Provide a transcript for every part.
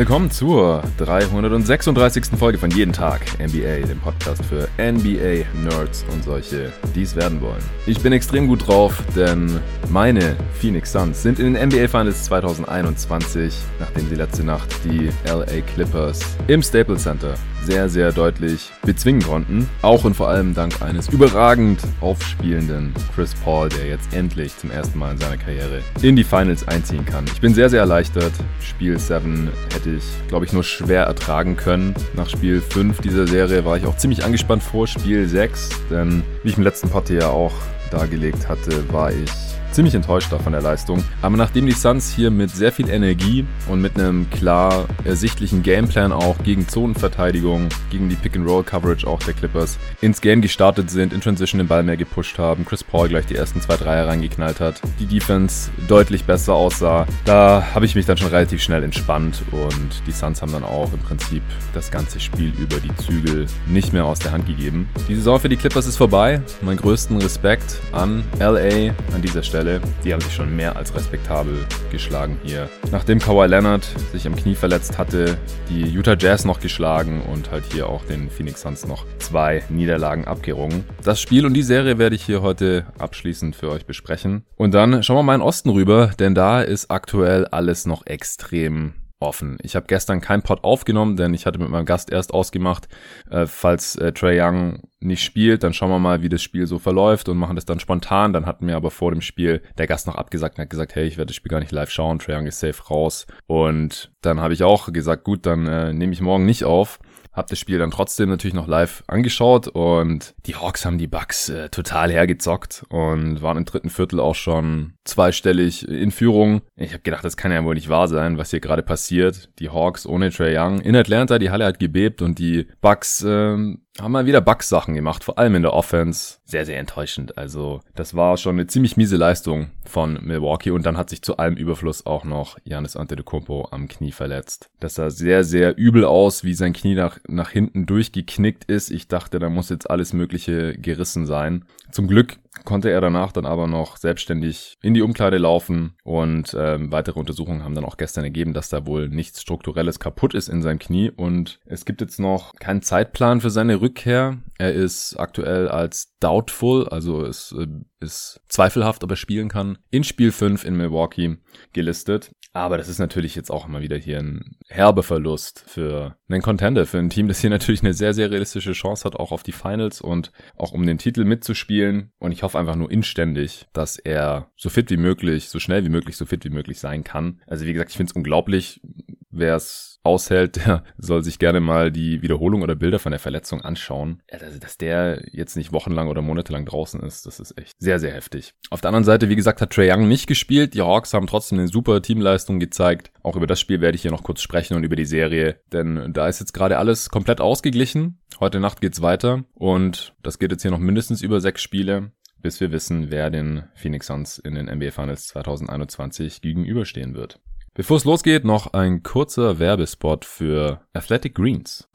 Willkommen zur 336. Folge von Jeden Tag NBA, dem Podcast für NBA-Nerds und solche, die es werden wollen. Ich bin extrem gut drauf, denn meine Phoenix Suns sind in den NBA Finals 2021, nachdem sie letzte Nacht die LA Clippers im Staples Center sehr, sehr deutlich bezwingen konnten. Auch und vor allem dank eines überragend aufspielenden Chris Paul, der jetzt endlich zum ersten Mal in seiner Karriere in die Finals einziehen kann. Ich bin sehr, sehr erleichtert. Spiel 7 hätte ich, glaube ich, nur schwer ertragen können. Nach Spiel 5 dieser Serie war ich auch ziemlich angespannt vor Spiel 6, denn wie ich im letzten Partie ja auch dargelegt hatte, war ich ziemlich enttäuscht von der Leistung. Aber nachdem die Suns hier mit sehr viel Energie und mit einem klar ersichtlichen Gameplan auch gegen Zonenverteidigung, gegen die Pick-and-Roll-Coverage auch der Clippers ins Game gestartet sind, in Transition den Ball mehr gepusht haben, Chris Paul gleich die ersten zwei Dreier reingeknallt hat, die Defense deutlich besser aussah, da habe ich mich dann schon relativ schnell entspannt und die Suns haben dann auch im Prinzip das ganze Spiel über die Zügel nicht mehr aus der Hand gegeben. Die Saison für die Clippers ist vorbei. Mein größten Respekt an LA an dieser Stelle. Stelle. Die haben sich schon mehr als respektabel geschlagen hier. Nachdem Kawhi Leonard sich am Knie verletzt hatte, die Utah Jazz noch geschlagen und halt hier auch den Phoenix Suns noch zwei Niederlagen abgerungen. Das Spiel und die Serie werde ich hier heute abschließend für euch besprechen. Und dann schauen wir mal in Osten rüber, denn da ist aktuell alles noch extrem offen. Ich habe gestern kein Pod aufgenommen, denn ich hatte mit meinem Gast erst ausgemacht, äh, falls äh, Trey Young nicht spielt, dann schauen wir mal, wie das Spiel so verläuft und machen das dann spontan. Dann hatten mir aber vor dem Spiel der Gast noch abgesagt und hat gesagt, hey, ich werde das Spiel gar nicht live schauen, Trey Young ist safe raus. Und dann habe ich auch gesagt, gut, dann äh, nehme ich morgen nicht auf. Hab das Spiel dann trotzdem natürlich noch live angeschaut und die Hawks haben die Bucks äh, total hergezockt und waren im dritten Viertel auch schon zweistellig in Führung. Ich habe gedacht, das kann ja wohl nicht wahr sein, was hier gerade passiert. Die Hawks ohne Trey Young in Atlanta, die Halle hat gebebt und die Bucks ähm, haben mal wieder Bugs-Sachen gemacht, vor allem in der Offense. Sehr, sehr enttäuschend. Also, das war schon eine ziemlich miese Leistung von Milwaukee und dann hat sich zu allem Überfluss auch noch Janis Antetokounmpo am Knie verletzt. Das sah sehr, sehr übel aus, wie sein Knie nach, nach hinten durchgeknickt ist. Ich dachte, da muss jetzt alles Mögliche gerissen sein. Zum Glück konnte er danach dann aber noch selbstständig in die Umkleide laufen und ähm, weitere Untersuchungen haben dann auch gestern ergeben, dass da wohl nichts Strukturelles kaputt ist in seinem Knie und es gibt jetzt noch keinen Zeitplan für seine Rückkehr. Er ist aktuell als doubtful, also ist, äh, ist zweifelhaft, ob er spielen kann, in Spiel 5 in Milwaukee gelistet. Aber das ist natürlich jetzt auch immer wieder hier ein herber Verlust für einen Contender, für ein Team, das hier natürlich eine sehr, sehr realistische Chance hat, auch auf die Finals und auch um den Titel mitzuspielen. Und ich hoffe einfach nur inständig, dass er so fit wie möglich, so schnell wie möglich, so fit wie möglich sein kann. Also wie gesagt, ich finde es unglaublich, wer es aushält, der soll sich gerne mal die Wiederholung oder Bilder von der Verletzung anschauen. Also, dass der jetzt nicht wochenlang oder monatelang draußen ist, das ist echt sehr, sehr heftig. Auf der anderen Seite, wie gesagt, hat Trey Young nicht gespielt. Die Hawks haben trotzdem eine super Teamleistung gezeigt. Auch über das Spiel werde ich hier noch kurz sprechen und über die Serie, denn da ist jetzt gerade alles komplett ausgeglichen. Heute Nacht geht's weiter und das geht jetzt hier noch mindestens über sechs Spiele bis wir wissen, wer den Phoenix Suns in den NBA Finals 2021 gegenüberstehen wird. Bevor es losgeht, noch ein kurzer Werbespot für Athletic Greens.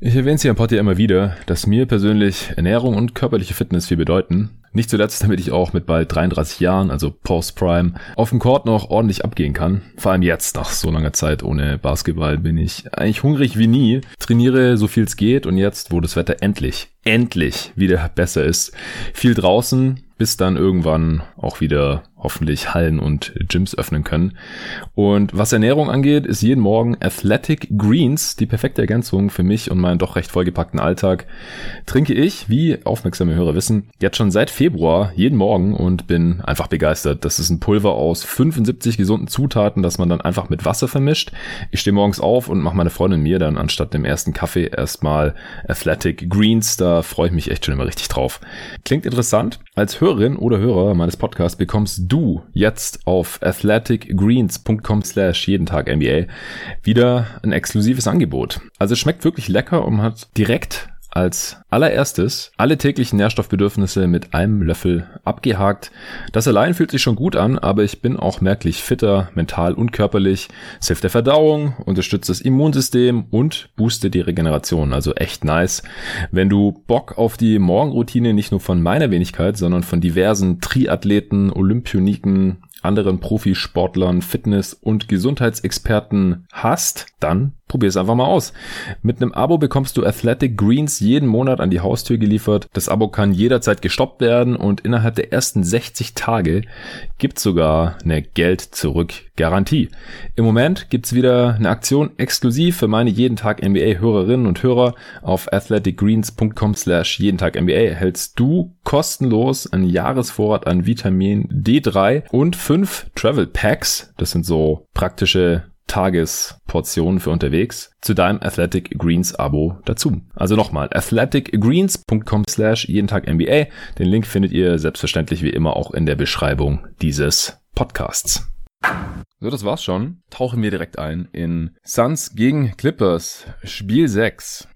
Ich erwähne es hier im Pod ja immer wieder, dass mir persönlich Ernährung und körperliche Fitness viel bedeuten. Nicht zuletzt, damit ich auch mit bald 33 Jahren, also Post-Prime, auf dem Court noch ordentlich abgehen kann. Vor allem jetzt, nach so langer Zeit ohne Basketball, bin ich eigentlich hungrig wie nie, trainiere so viel es geht und jetzt, wo das Wetter endlich, endlich wieder besser ist, viel draußen, bis dann irgendwann auch wieder hoffentlich Hallen und Gyms öffnen können. Und was Ernährung angeht, ist jeden Morgen Athletic Greens die perfekte Ergänzung für mich und meinen doch recht vollgepackten Alltag. Trinke ich, wie aufmerksame Hörer wissen, jetzt schon seit Februar jeden Morgen und bin einfach begeistert. Das ist ein Pulver aus 75 gesunden Zutaten, das man dann einfach mit Wasser vermischt. Ich stehe morgens auf und mache meine Freundin mir dann anstatt dem ersten Kaffee erstmal Athletic Greens. Da freue ich mich echt schon immer richtig drauf. Klingt interessant. Als Hörerin oder Hörer meines Podcasts bekommst du jetzt auf athleticgreens.com slash jeden Tag NBA wieder ein exklusives Angebot. Also es schmeckt wirklich lecker und hat direkt als allererstes alle täglichen Nährstoffbedürfnisse mit einem Löffel abgehakt. Das allein fühlt sich schon gut an, aber ich bin auch merklich fitter, mental und körperlich. Es hilft der Verdauung, unterstützt das Immunsystem und boostet die Regeneration. Also echt nice. Wenn du Bock auf die Morgenroutine nicht nur von meiner Wenigkeit, sondern von diversen Triathleten, Olympioniken, anderen Profisportlern, Fitness- und Gesundheitsexperten hast, dann probier es einfach mal aus. Mit einem Abo bekommst du Athletic Greens jeden Monat an die Haustür geliefert. Das Abo kann jederzeit gestoppt werden und innerhalb der ersten 60 Tage gibt sogar eine Geld-Zurück-Garantie. Im Moment gibt's wieder eine Aktion exklusiv für meine jeden Tag NBA Hörerinnen und Hörer. Auf athleticgreens.com slash jeden Tag NBA erhältst du kostenlos einen Jahresvorrat an Vitamin D3 und fünf Travel Packs. Das sind so praktische Tagesportionen für unterwegs zu deinem Athletic Greens Abo dazu. Also nochmal, athleticgreens.com slash jeden Tag NBA. Den Link findet ihr selbstverständlich wie immer auch in der Beschreibung dieses Podcasts. So, das war's schon. Tauchen wir direkt ein in Suns gegen Clippers, Spiel 6.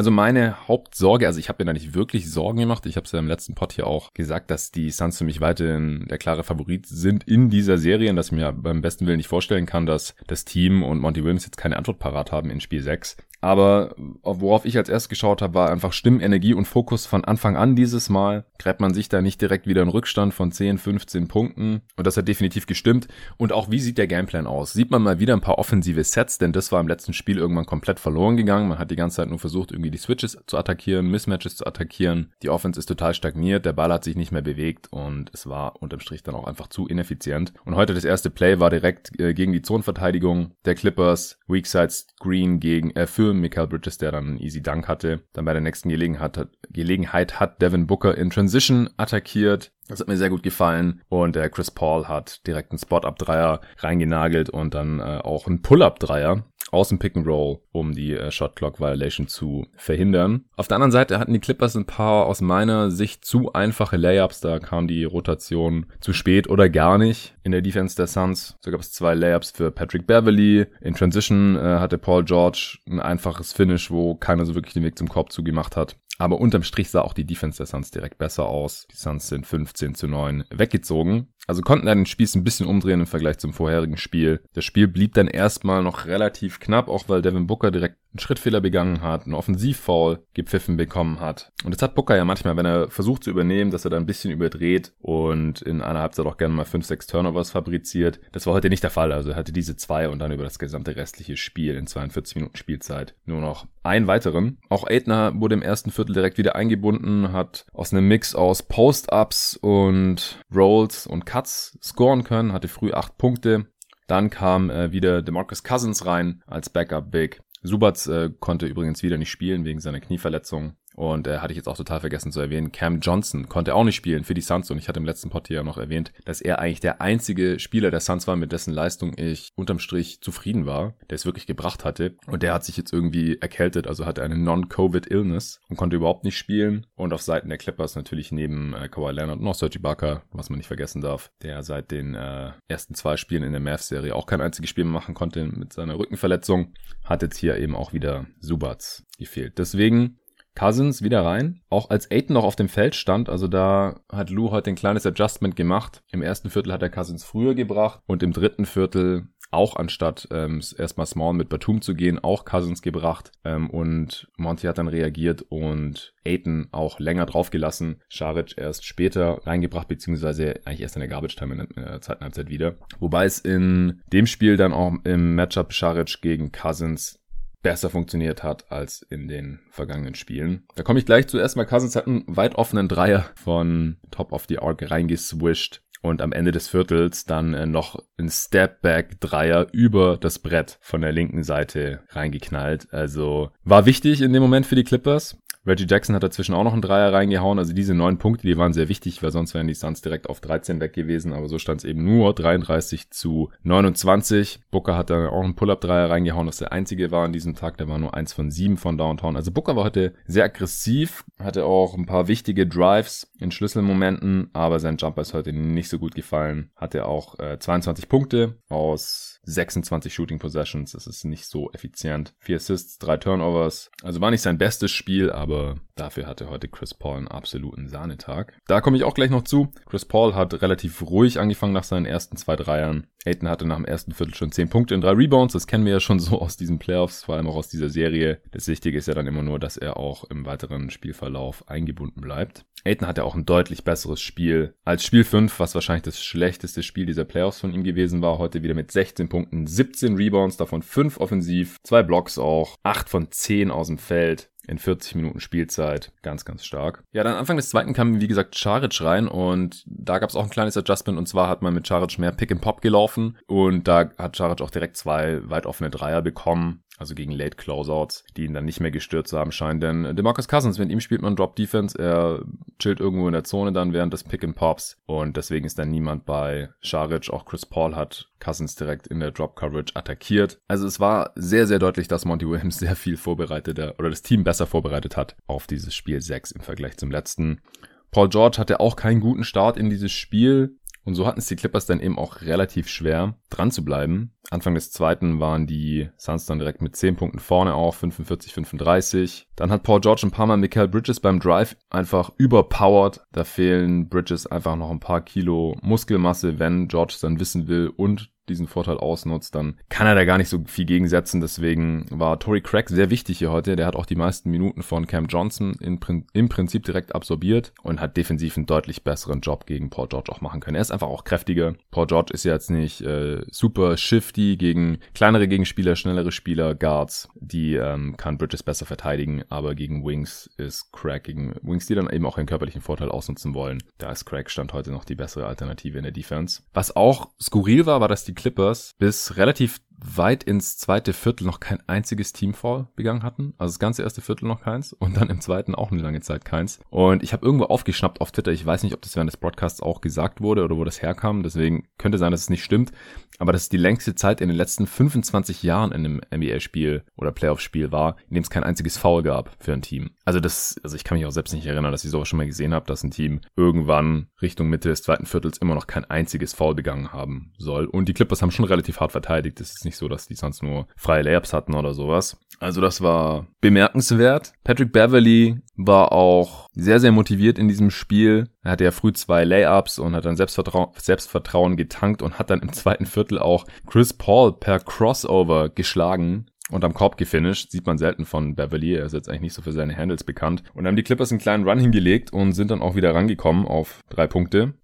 Also meine Hauptsorge, also ich habe mir da nicht wirklich Sorgen gemacht. Ich habe es ja im letzten Pod hier auch gesagt, dass die Suns für mich weiterhin der klare Favorit sind in dieser Serie und dass ich mir beim besten Willen nicht vorstellen kann, dass das Team und Monty Williams jetzt keine Antwort parat haben in Spiel 6. Aber worauf ich als erstes geschaut habe, war einfach Stimmenergie und Fokus von Anfang an dieses Mal. Gräbt man sich da nicht direkt wieder einen Rückstand von 10, 15 Punkten. Und das hat definitiv gestimmt. Und auch wie sieht der Gameplan aus? Sieht man mal wieder ein paar offensive Sets, denn das war im letzten Spiel irgendwann komplett verloren gegangen. Man hat die ganze Zeit nur versucht, irgendwie die Switches zu attackieren, Mismatches zu attackieren. Die Offense ist total stagniert, der Ball hat sich nicht mehr bewegt und es war unterm Strich dann auch einfach zu ineffizient. Und heute das erste Play war direkt äh, gegen die Zonenverteidigung der Clippers. Weakside Screen gegen, äh, für Michael Bridges, der dann einen easy Dunk hatte. Dann bei der nächsten Gelegenheit hat, Gelegenheit hat Devin Booker in Transition attackiert. Das hat mir sehr gut gefallen. Und der Chris Paul hat direkt einen Spot-Up-Dreier reingenagelt und dann äh, auch einen Pull-Up-Dreier aus dem Pick and Roll, um die äh, Shot Clock Violation zu verhindern. Auf der anderen Seite hatten die Clippers ein paar aus meiner Sicht zu einfache Layups. Da kam die Rotation zu spät oder gar nicht in der Defense der Suns. So gab es zwei Layups für Patrick Beverly. In Transition äh, hatte Paul George ein einfaches Finish, wo keiner so wirklich den Weg zum Korb zugemacht hat. Aber unterm Strich sah auch die Defense der Suns direkt besser aus. Die Suns sind 15 zu 9 weggezogen. Also konnten dann den Spieß ein bisschen umdrehen im Vergleich zum vorherigen Spiel. Das Spiel blieb dann erstmal noch relativ knapp, auch weil Devin Booker direkt einen Schrittfehler begangen hat, einen Offensivfoul gepfiffen bekommen hat. Und das hat Booker ja manchmal, wenn er versucht zu übernehmen, dass er da ein bisschen überdreht und in einer Halbzeit auch gerne mal 5, 6 Turnovers fabriziert. Das war heute nicht der Fall. Also er hatte diese zwei und dann über das gesamte restliche Spiel in 42 Minuten Spielzeit nur noch einen weiteren. Auch Aitner wurde im ersten Viertel direkt wieder eingebunden, hat aus einem Mix aus Post-Ups und Rolls und Cuts scoren können, hatte früh acht Punkte. Dann kam äh, wieder DeMarcus Cousins rein als Backup Big. Subats äh, konnte übrigens wieder nicht spielen wegen seiner Knieverletzung. Und äh, hatte ich jetzt auch total vergessen zu erwähnen, Cam Johnson konnte auch nicht spielen für die Suns und ich hatte im letzten Pod hier ja noch erwähnt, dass er eigentlich der einzige Spieler der Suns war, mit dessen Leistung ich unterm Strich zufrieden war, der es wirklich gebracht hatte. Und der hat sich jetzt irgendwie erkältet, also hatte eine Non-Covid-Illness und konnte überhaupt nicht spielen. Und auf Seiten der Clippers natürlich neben äh, Kawhi Leonard noch Serge Ibaka, was man nicht vergessen darf, der seit den äh, ersten zwei Spielen in der Mavs-Serie auch kein einziges Spiel mehr machen konnte mit seiner Rückenverletzung, hat jetzt hier eben auch wieder Subats gefehlt. Deswegen Cousins wieder rein. Auch als Aiton noch auf dem Feld stand, also da hat Lou heute ein kleines Adjustment gemacht. Im ersten Viertel hat er Cousins früher gebracht und im dritten Viertel auch anstatt ähm, erstmal Small mit Batum zu gehen, auch Cousins gebracht. Ähm, und Monty hat dann reagiert und Aiton auch länger draufgelassen. Scharic erst später reingebracht, beziehungsweise eigentlich erst in der Garbage Time in der zweiten Halbzeit wieder. Wobei es in dem Spiel dann auch im Matchup Scharic gegen Cousins besser funktioniert hat als in den vergangenen Spielen. Da komme ich gleich zu. Erstmal Cousins hat einen weit offenen Dreier von Top of the Arc reingeswischt und am Ende des Viertels dann äh, noch ein Step-Back-Dreier über das Brett von der linken Seite reingeknallt. Also war wichtig in dem Moment für die Clippers. Reggie Jackson hat dazwischen auch noch einen Dreier reingehauen. Also diese neun Punkte, die waren sehr wichtig, weil sonst wären die Suns direkt auf 13 weg gewesen. Aber so stand es eben nur 33 zu 29. Booker hat dann auch einen Pull-Up-Dreier reingehauen, was der einzige war an diesem Tag. Der war nur eins von sieben von Downtown. Also Booker war heute sehr aggressiv, hatte auch ein paar wichtige Drives in Schlüsselmomenten, aber sein Jumper ist heute nicht so gut gefallen. Hatte auch äh, 22 Punkte aus 26 Shooting Possessions. Das ist nicht so effizient. Vier Assists, drei Turnovers. Also war nicht sein bestes Spiel, aber dafür hatte heute Chris Paul einen absoluten Sahnetag. Da komme ich auch gleich noch zu. Chris Paul hat relativ ruhig angefangen nach seinen ersten zwei Dreiern. Aiton hatte nach dem ersten Viertel schon 10 Punkte in drei Rebounds. Das kennen wir ja schon so aus diesen Playoffs, vor allem auch aus dieser Serie. Das Wichtige ist ja dann immer nur, dass er auch im weiteren Spielverlauf eingebunden bleibt. Aiton hatte auch ein deutlich besseres Spiel als Spiel 5, was wahrscheinlich das schlechteste Spiel dieser Playoffs von ihm gewesen war. Heute wieder mit 16 Punkten, 17 Rebounds, davon 5 offensiv, 2 Blocks auch, 8 von 10 aus dem Feld in 40 Minuten Spielzeit. Ganz, ganz stark. Ja, dann Anfang des zweiten kam, wie gesagt, Charic rein und da gab es auch ein kleines Adjustment und zwar hat man mit Charic mehr Pick and Pop gelaufen und da hat Charic auch direkt zwei weit offene Dreier bekommen also gegen Late Closeouts, die ihn dann nicht mehr gestört zu haben scheinen. Denn DeMarcus Cousins, mit ihm spielt man Drop Defense, er chillt irgendwo in der Zone dann während des Pick and Pops und deswegen ist dann niemand bei Scharic. Auch Chris Paul hat Cousins direkt in der Drop Coverage attackiert. Also es war sehr, sehr deutlich, dass Monty Williams sehr viel vorbereitet oder das Team besser vorbereitet hat auf dieses Spiel 6 im Vergleich zum letzten. Paul George hatte auch keinen guten Start in dieses Spiel. Und so hatten es die Clippers dann eben auch relativ schwer, dran zu bleiben. Anfang des zweiten waren die Suns dann direkt mit 10 Punkten vorne auf, 45, 35. Dann hat Paul George ein paar Mal Michael Bridges beim Drive einfach überpowered. Da fehlen Bridges einfach noch ein paar Kilo Muskelmasse, wenn George dann wissen will und diesen Vorteil ausnutzt, dann kann er da gar nicht so viel gegensetzen. Deswegen war Tory Craig sehr wichtig hier heute. Der hat auch die meisten Minuten von Cam Johnson im Prinzip direkt absorbiert und hat defensiv einen deutlich besseren Job gegen Paul George auch machen können. Er ist einfach auch kräftiger. Paul George ist ja jetzt nicht äh, super shifty gegen kleinere Gegenspieler, schnellere Spieler, Guards. Die ähm, kann Bridges besser verteidigen, aber gegen Wings ist Craig, gegen Wings, die dann eben auch einen körperlichen Vorteil ausnutzen wollen. Da ist Craig Stand heute noch die bessere Alternative in der Defense. Was auch skurril war, war, dass die Clippers bis relativ weit ins zweite Viertel noch kein einziges Teamfall begangen hatten. Also das ganze erste Viertel noch keins und dann im zweiten auch eine lange Zeit keins. Und ich habe irgendwo aufgeschnappt auf Twitter, ich weiß nicht, ob das während des Broadcasts auch gesagt wurde oder wo das herkam, deswegen könnte sein, dass es nicht stimmt, aber dass es die längste Zeit in den letzten 25 Jahren in einem NBA-Spiel oder Playoff-Spiel war, in dem es kein einziges Foul gab für ein Team. Also das, also ich kann mich auch selbst nicht erinnern, dass ich sowas schon mal gesehen habe, dass ein Team irgendwann Richtung Mitte des zweiten Viertels immer noch kein einziges Foul begangen haben soll. Und die Clippers haben schon relativ hart verteidigt. Das ist nicht so, dass die sonst nur freie Layups hatten oder sowas. Also das war bemerkenswert. Patrick Beverly war auch sehr, sehr motiviert in diesem Spiel. Er hatte ja früh zwei Layups und hat dann Selbstvertrauen, Selbstvertrauen getankt und hat dann im zweiten Viertel auch Chris Paul per Crossover geschlagen und am Korb gefinisht. Sieht man selten von Beverly. Er ist jetzt eigentlich nicht so für seine Handles bekannt. Und dann haben die Clippers einen kleinen Run hingelegt und sind dann auch wieder rangekommen auf drei Punkte.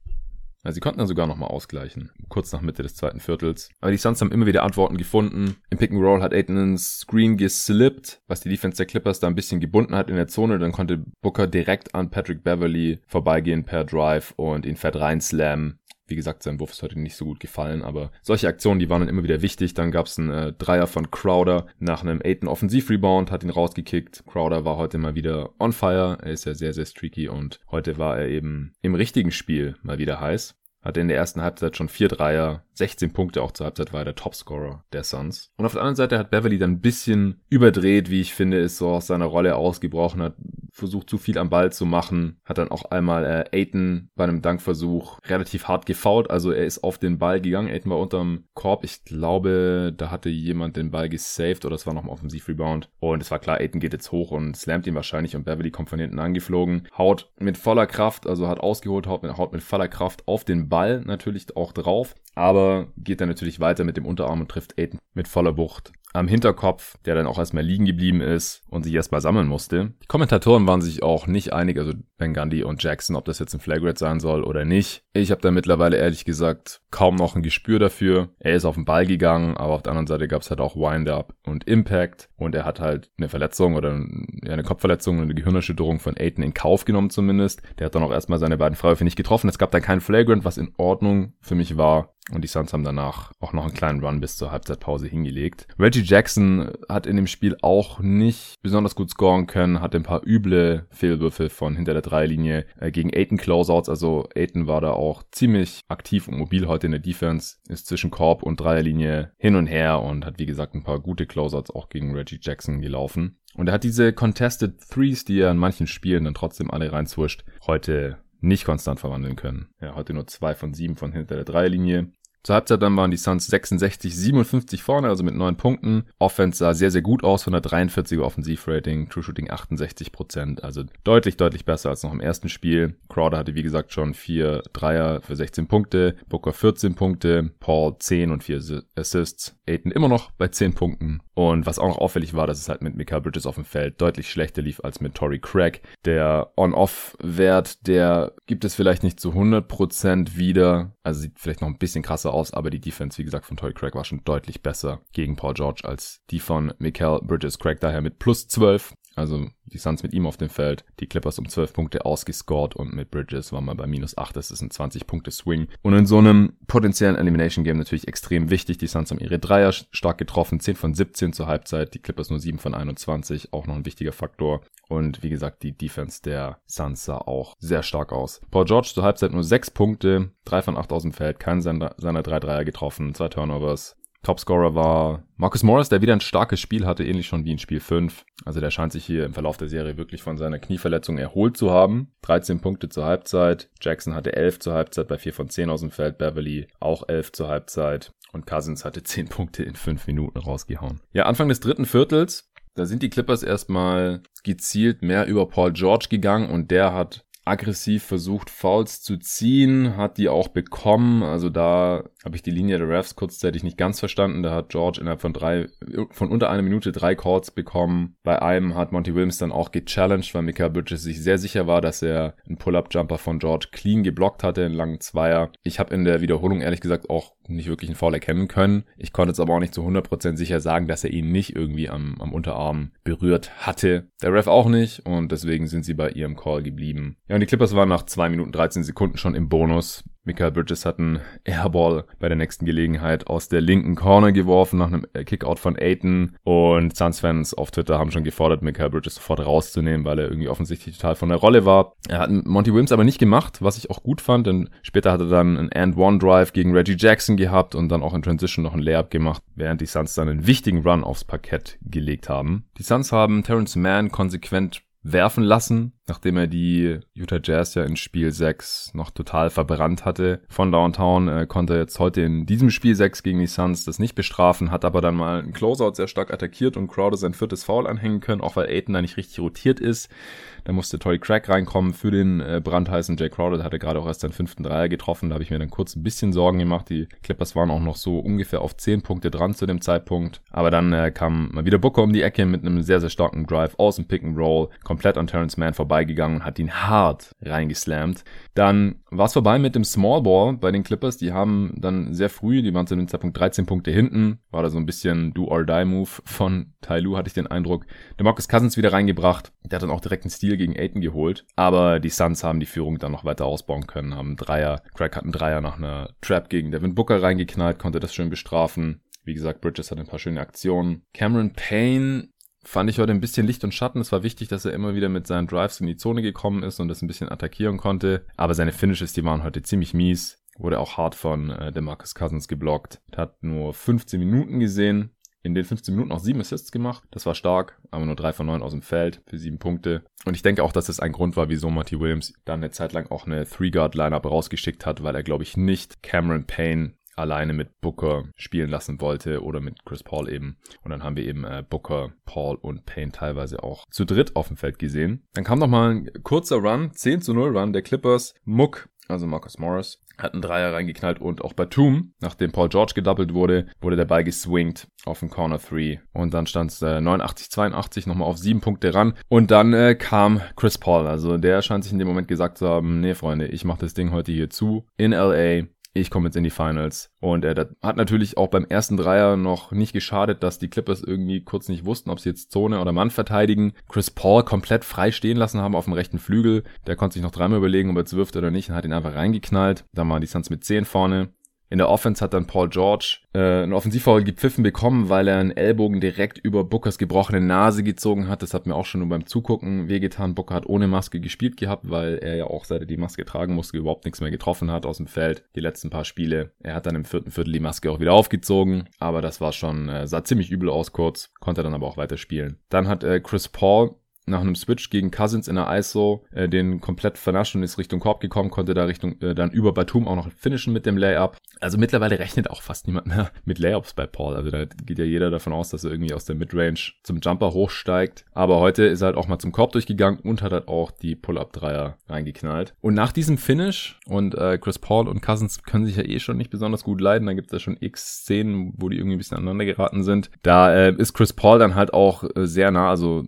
Also sie konnten dann sogar nochmal ausgleichen, kurz nach Mitte des zweiten Viertels. Aber die Suns haben immer wieder Antworten gefunden. Im Pick and Roll hat Aiton einen Screen geslippt, was die Defense der Clippers da ein bisschen gebunden hat in der Zone. Dann konnte Booker direkt an Patrick Beverly vorbeigehen per Drive und ihn fett reinslammen. Wie gesagt, sein Wurf ist heute nicht so gut gefallen, aber solche Aktionen, die waren dann immer wieder wichtig. Dann gab es einen äh, Dreier von Crowder nach einem Aiton Offensivrebound, hat ihn rausgekickt. Crowder war heute mal wieder on fire. Er ist ja sehr, sehr streaky und heute war er eben im richtigen Spiel mal wieder heiß. Hatte in der ersten Halbzeit schon vier Dreier, 16 Punkte auch zur Halbzeit war er der Topscorer der Suns. Und auf der anderen Seite hat Beverly dann ein bisschen überdreht, wie ich finde, ist so aus seiner Rolle ausgebrochen, hat versucht zu viel am Ball zu machen, hat dann auch einmal äh, Aiton bei einem Dankversuch relativ hart gefault, also er ist auf den Ball gegangen, Aiton war unterm Korb, ich glaube, da hatte jemand den Ball gesaved oder es war noch ein Offensivrebound und es war klar, Aiton geht jetzt hoch und slammt ihn wahrscheinlich und Beverly kommt von hinten angeflogen, haut mit voller Kraft, also hat ausgeholt, haut mit, haut mit voller Kraft auf den Ball natürlich auch drauf, aber geht dann natürlich weiter mit dem Unterarm und trifft Aiden mit voller Wucht am Hinterkopf, der dann auch erstmal liegen geblieben ist und sich erstmal sammeln musste. Die Kommentatoren waren sich auch nicht einig, also Ben Gundy und Jackson, ob das jetzt ein Flagrant sein soll oder nicht. Ich habe da mittlerweile ehrlich gesagt kaum noch ein Gespür dafür. Er ist auf den Ball gegangen, aber auf der anderen Seite gab es halt auch Wind-Up und Impact und er hat halt eine Verletzung oder eine Kopfverletzung und eine Gehirnerschütterung von Aiden in Kauf genommen zumindest. Der hat dann auch erstmal seine beiden Freiwürfe nicht getroffen. Es gab dann keinen Flagrant, was in Ordnung für mich war. Und die Suns haben danach auch noch einen kleinen Run bis zur Halbzeitpause hingelegt. Reggie Jackson hat in dem Spiel auch nicht besonders gut scoren können, hatte ein paar üble Fehlwürfe von hinter der Dreilinie äh, gegen Aiton Closeouts. Also Aiton war da auch ziemlich aktiv und mobil heute in der Defense, ist zwischen Korb und Dreierlinie hin und her und hat wie gesagt ein paar gute Closeouts auch gegen Reggie Jackson gelaufen. Und er hat diese Contested Threes, die er in manchen Spielen dann trotzdem alle reinzwischt, heute nicht konstant verwandeln können. Ja, heute nur zwei von sieben von hinter der Dreierlinie. Zur Halbzeit dann waren die Suns 66, 57 vorne, also mit neun Punkten. Offense sah sehr, sehr gut aus, 143er Offensivrating, True Shooting 68 Prozent, also deutlich, deutlich besser als noch im ersten Spiel. Crowder hatte, wie gesagt, schon vier Dreier für 16 Punkte, Booker 14 Punkte, Paul 10 und 4 Assists, Aiton immer noch bei 10 Punkten. Und was auch noch auffällig war, dass es halt mit Mikael Bridges auf dem Feld deutlich schlechter lief als mit Tory Craig. Der On-Off-Wert, der gibt es vielleicht nicht zu 100% wieder. Also sieht vielleicht noch ein bisschen krasser aus, aber die Defense, wie gesagt, von Tory Craig war schon deutlich besser gegen Paul George als die von Mikael Bridges. Craig daher mit plus 12 also die Suns mit ihm auf dem Feld, die Clippers um 12 Punkte ausgescored und mit Bridges war man bei minus 8. Das ist ein 20-Punkte-Swing. Und in so einem potenziellen Elimination-Game natürlich extrem wichtig. Die Suns haben ihre Dreier stark getroffen, 10 von 17 zur Halbzeit, die Clippers nur 7 von 21, auch noch ein wichtiger Faktor. Und wie gesagt, die Defense der Suns sah auch sehr stark aus. Paul George zur Halbzeit nur 6 Punkte, 3 von 8 aus dem Feld, keinen seiner, seiner 3 Dreier getroffen, 2 Turnovers, Topscorer war Marcus Morris, der wieder ein starkes Spiel hatte, ähnlich schon wie in Spiel 5. Also der scheint sich hier im Verlauf der Serie wirklich von seiner Knieverletzung erholt zu haben. 13 Punkte zur Halbzeit. Jackson hatte 11 zur Halbzeit bei 4 von 10 aus dem Feld. Beverly auch 11 zur Halbzeit. Und Cousins hatte 10 Punkte in 5 Minuten rausgehauen. Ja, Anfang des dritten Viertels, da sind die Clippers erstmal gezielt mehr über Paul George gegangen und der hat aggressiv versucht, Fouls zu ziehen, hat die auch bekommen. Also da habe ich die Linie der Refs kurzzeitig nicht ganz verstanden. Da hat George innerhalb von drei, von unter einer Minute drei Calls bekommen. Bei einem hat Monty Williams dann auch gechallenged, weil Mika Bridges sich sehr sicher war, dass er einen Pull-Up-Jumper von George clean geblockt hatte, einen langen Zweier. Ich habe in der Wiederholung ehrlich gesagt auch nicht wirklich einen Foul erkennen können. Ich konnte jetzt aber auch nicht zu 100% sicher sagen, dass er ihn nicht irgendwie am, am Unterarm berührt hatte. Der Ref auch nicht und deswegen sind sie bei ihrem Call geblieben. Ja, und die Clippers waren nach 2 Minuten 13 Sekunden schon im Bonus. Michael Bridges hat einen Airball bei der nächsten Gelegenheit aus der linken Corner geworfen nach einem Kickout von Aiton und Suns-Fans auf Twitter haben schon gefordert, Michael Bridges sofort rauszunehmen, weil er irgendwie offensichtlich total von der Rolle war. Er hat Monty Williams aber nicht gemacht, was ich auch gut fand, denn später hat er dann einen And-One-Drive gegen Reggie Jackson gehabt und dann auch in Transition noch einen Layup gemacht, während die Suns dann einen wichtigen Run aufs Parkett gelegt haben. Die Suns haben Terrence Mann konsequent werfen lassen, nachdem er die Utah Jazz ja in Spiel 6 noch total verbrannt hatte von Downtown, äh, konnte er jetzt heute in diesem Spiel 6 gegen die Suns das nicht bestrafen, hat aber dann mal einen Closeout sehr stark attackiert und Crowder sein viertes Foul anhängen können, auch weil Aiton da nicht richtig rotiert ist. Da musste Tory Craig reinkommen für den äh, brandheißen Jay Crowder. Der hatte gerade auch erst seinen fünften Dreier getroffen. Da habe ich mir dann kurz ein bisschen Sorgen gemacht. Die Clippers waren auch noch so ungefähr auf zehn Punkte dran zu dem Zeitpunkt. Aber dann äh, kam mal wieder Booker um die Ecke mit einem sehr, sehr starken Drive aus dem Pick and Roll, komplett an Terrence Mann vorbeigegangen und hat ihn hart reingeslammt. Dann war es vorbei mit dem Small Ball bei den Clippers. Die haben dann sehr früh, die waren zu dem Zeitpunkt 13 Punkte hinten. War da so ein bisschen Do-or-Die-Move von Tai Lu, hatte ich den Eindruck. Der Marcus Cousins wieder reingebracht. Der hat dann auch direkt einen Stil gegen Aiton geholt. Aber die Suns haben die Führung dann noch weiter ausbauen können, haben Dreier, Craig hat einen Dreier nach einer Trap gegen Devin Booker reingeknallt, konnte das schön bestrafen. Wie gesagt, Bridges hat ein paar schöne Aktionen. Cameron Payne fand ich heute ein bisschen Licht und Schatten. Es war wichtig, dass er immer wieder mit seinen Drives in die Zone gekommen ist und das ein bisschen attackieren konnte. Aber seine Finishes, die waren heute ziemlich mies. Wurde auch hart von äh, Demarcus Cousins geblockt. Hat nur 15 Minuten gesehen in den 15 Minuten auch sieben Assists gemacht. Das war stark, aber nur drei von neun aus dem Feld für sieben Punkte. Und ich denke auch, dass das ein Grund war, wieso Marty Williams dann eine Zeit lang auch eine Three-Guard-Lineup rausgeschickt hat, weil er, glaube ich, nicht Cameron Payne alleine mit Booker spielen lassen wollte oder mit Chris Paul eben. Und dann haben wir eben äh, Booker, Paul und Payne teilweise auch zu dritt auf dem Feld gesehen. Dann kam noch mal ein kurzer Run, 10 zu 0 Run der Clippers. Muck also Marcus Morris, hat einen Dreier reingeknallt und auch Batum, nachdem Paul George gedoubled wurde, wurde der Ball geswingt auf den Corner 3 und dann stand es äh, 89-82 nochmal auf sieben Punkte ran und dann äh, kam Chris Paul, also der scheint sich in dem Moment gesagt zu haben, nee Freunde, ich mache das Ding heute hier zu in LA, ich komme jetzt in die Finals. Und äh, hat natürlich auch beim ersten Dreier noch nicht geschadet, dass die Clippers irgendwie kurz nicht wussten, ob sie jetzt Zone oder Mann verteidigen. Chris Paul komplett frei stehen lassen haben auf dem rechten Flügel. Der konnte sich noch dreimal überlegen, ob er jetzt wirft oder nicht und hat ihn einfach reingeknallt. Dann waren die Suns mit 10 vorne. In der Offense hat dann Paul George äh, einen Offensivfoul gepfiffen bekommen, weil er einen Ellbogen direkt über Bookers gebrochene Nase gezogen hat. Das hat mir auch schon nur beim Zugucken wehgetan. Booker hat ohne Maske gespielt gehabt, weil er ja auch, seit er die Maske tragen musste, überhaupt nichts mehr getroffen hat aus dem Feld. Die letzten paar Spiele. Er hat dann im vierten Viertel die Maske auch wieder aufgezogen. Aber das war schon, äh, sah ziemlich übel aus kurz, konnte dann aber auch weiter spielen. Dann hat äh, Chris Paul nach einem Switch gegen Cousins in der ISO äh, den komplett vernascht und ist Richtung Korb gekommen, konnte da Richtung äh, dann über Batum auch noch finishen mit dem Layup. Also mittlerweile rechnet auch fast niemand mehr mit Layups bei Paul. Also da geht ja jeder davon aus, dass er irgendwie aus der Midrange zum Jumper hochsteigt. Aber heute ist er halt auch mal zum Korb durchgegangen und hat halt auch die Pull-Up-Dreier reingeknallt. Und nach diesem Finish und äh, Chris Paul und Cousins können sich ja eh schon nicht besonders gut leiden. Da gibt es ja schon x Szenen, wo die irgendwie ein bisschen aneinander geraten sind. Da äh, ist Chris Paul dann halt auch äh, sehr nah, also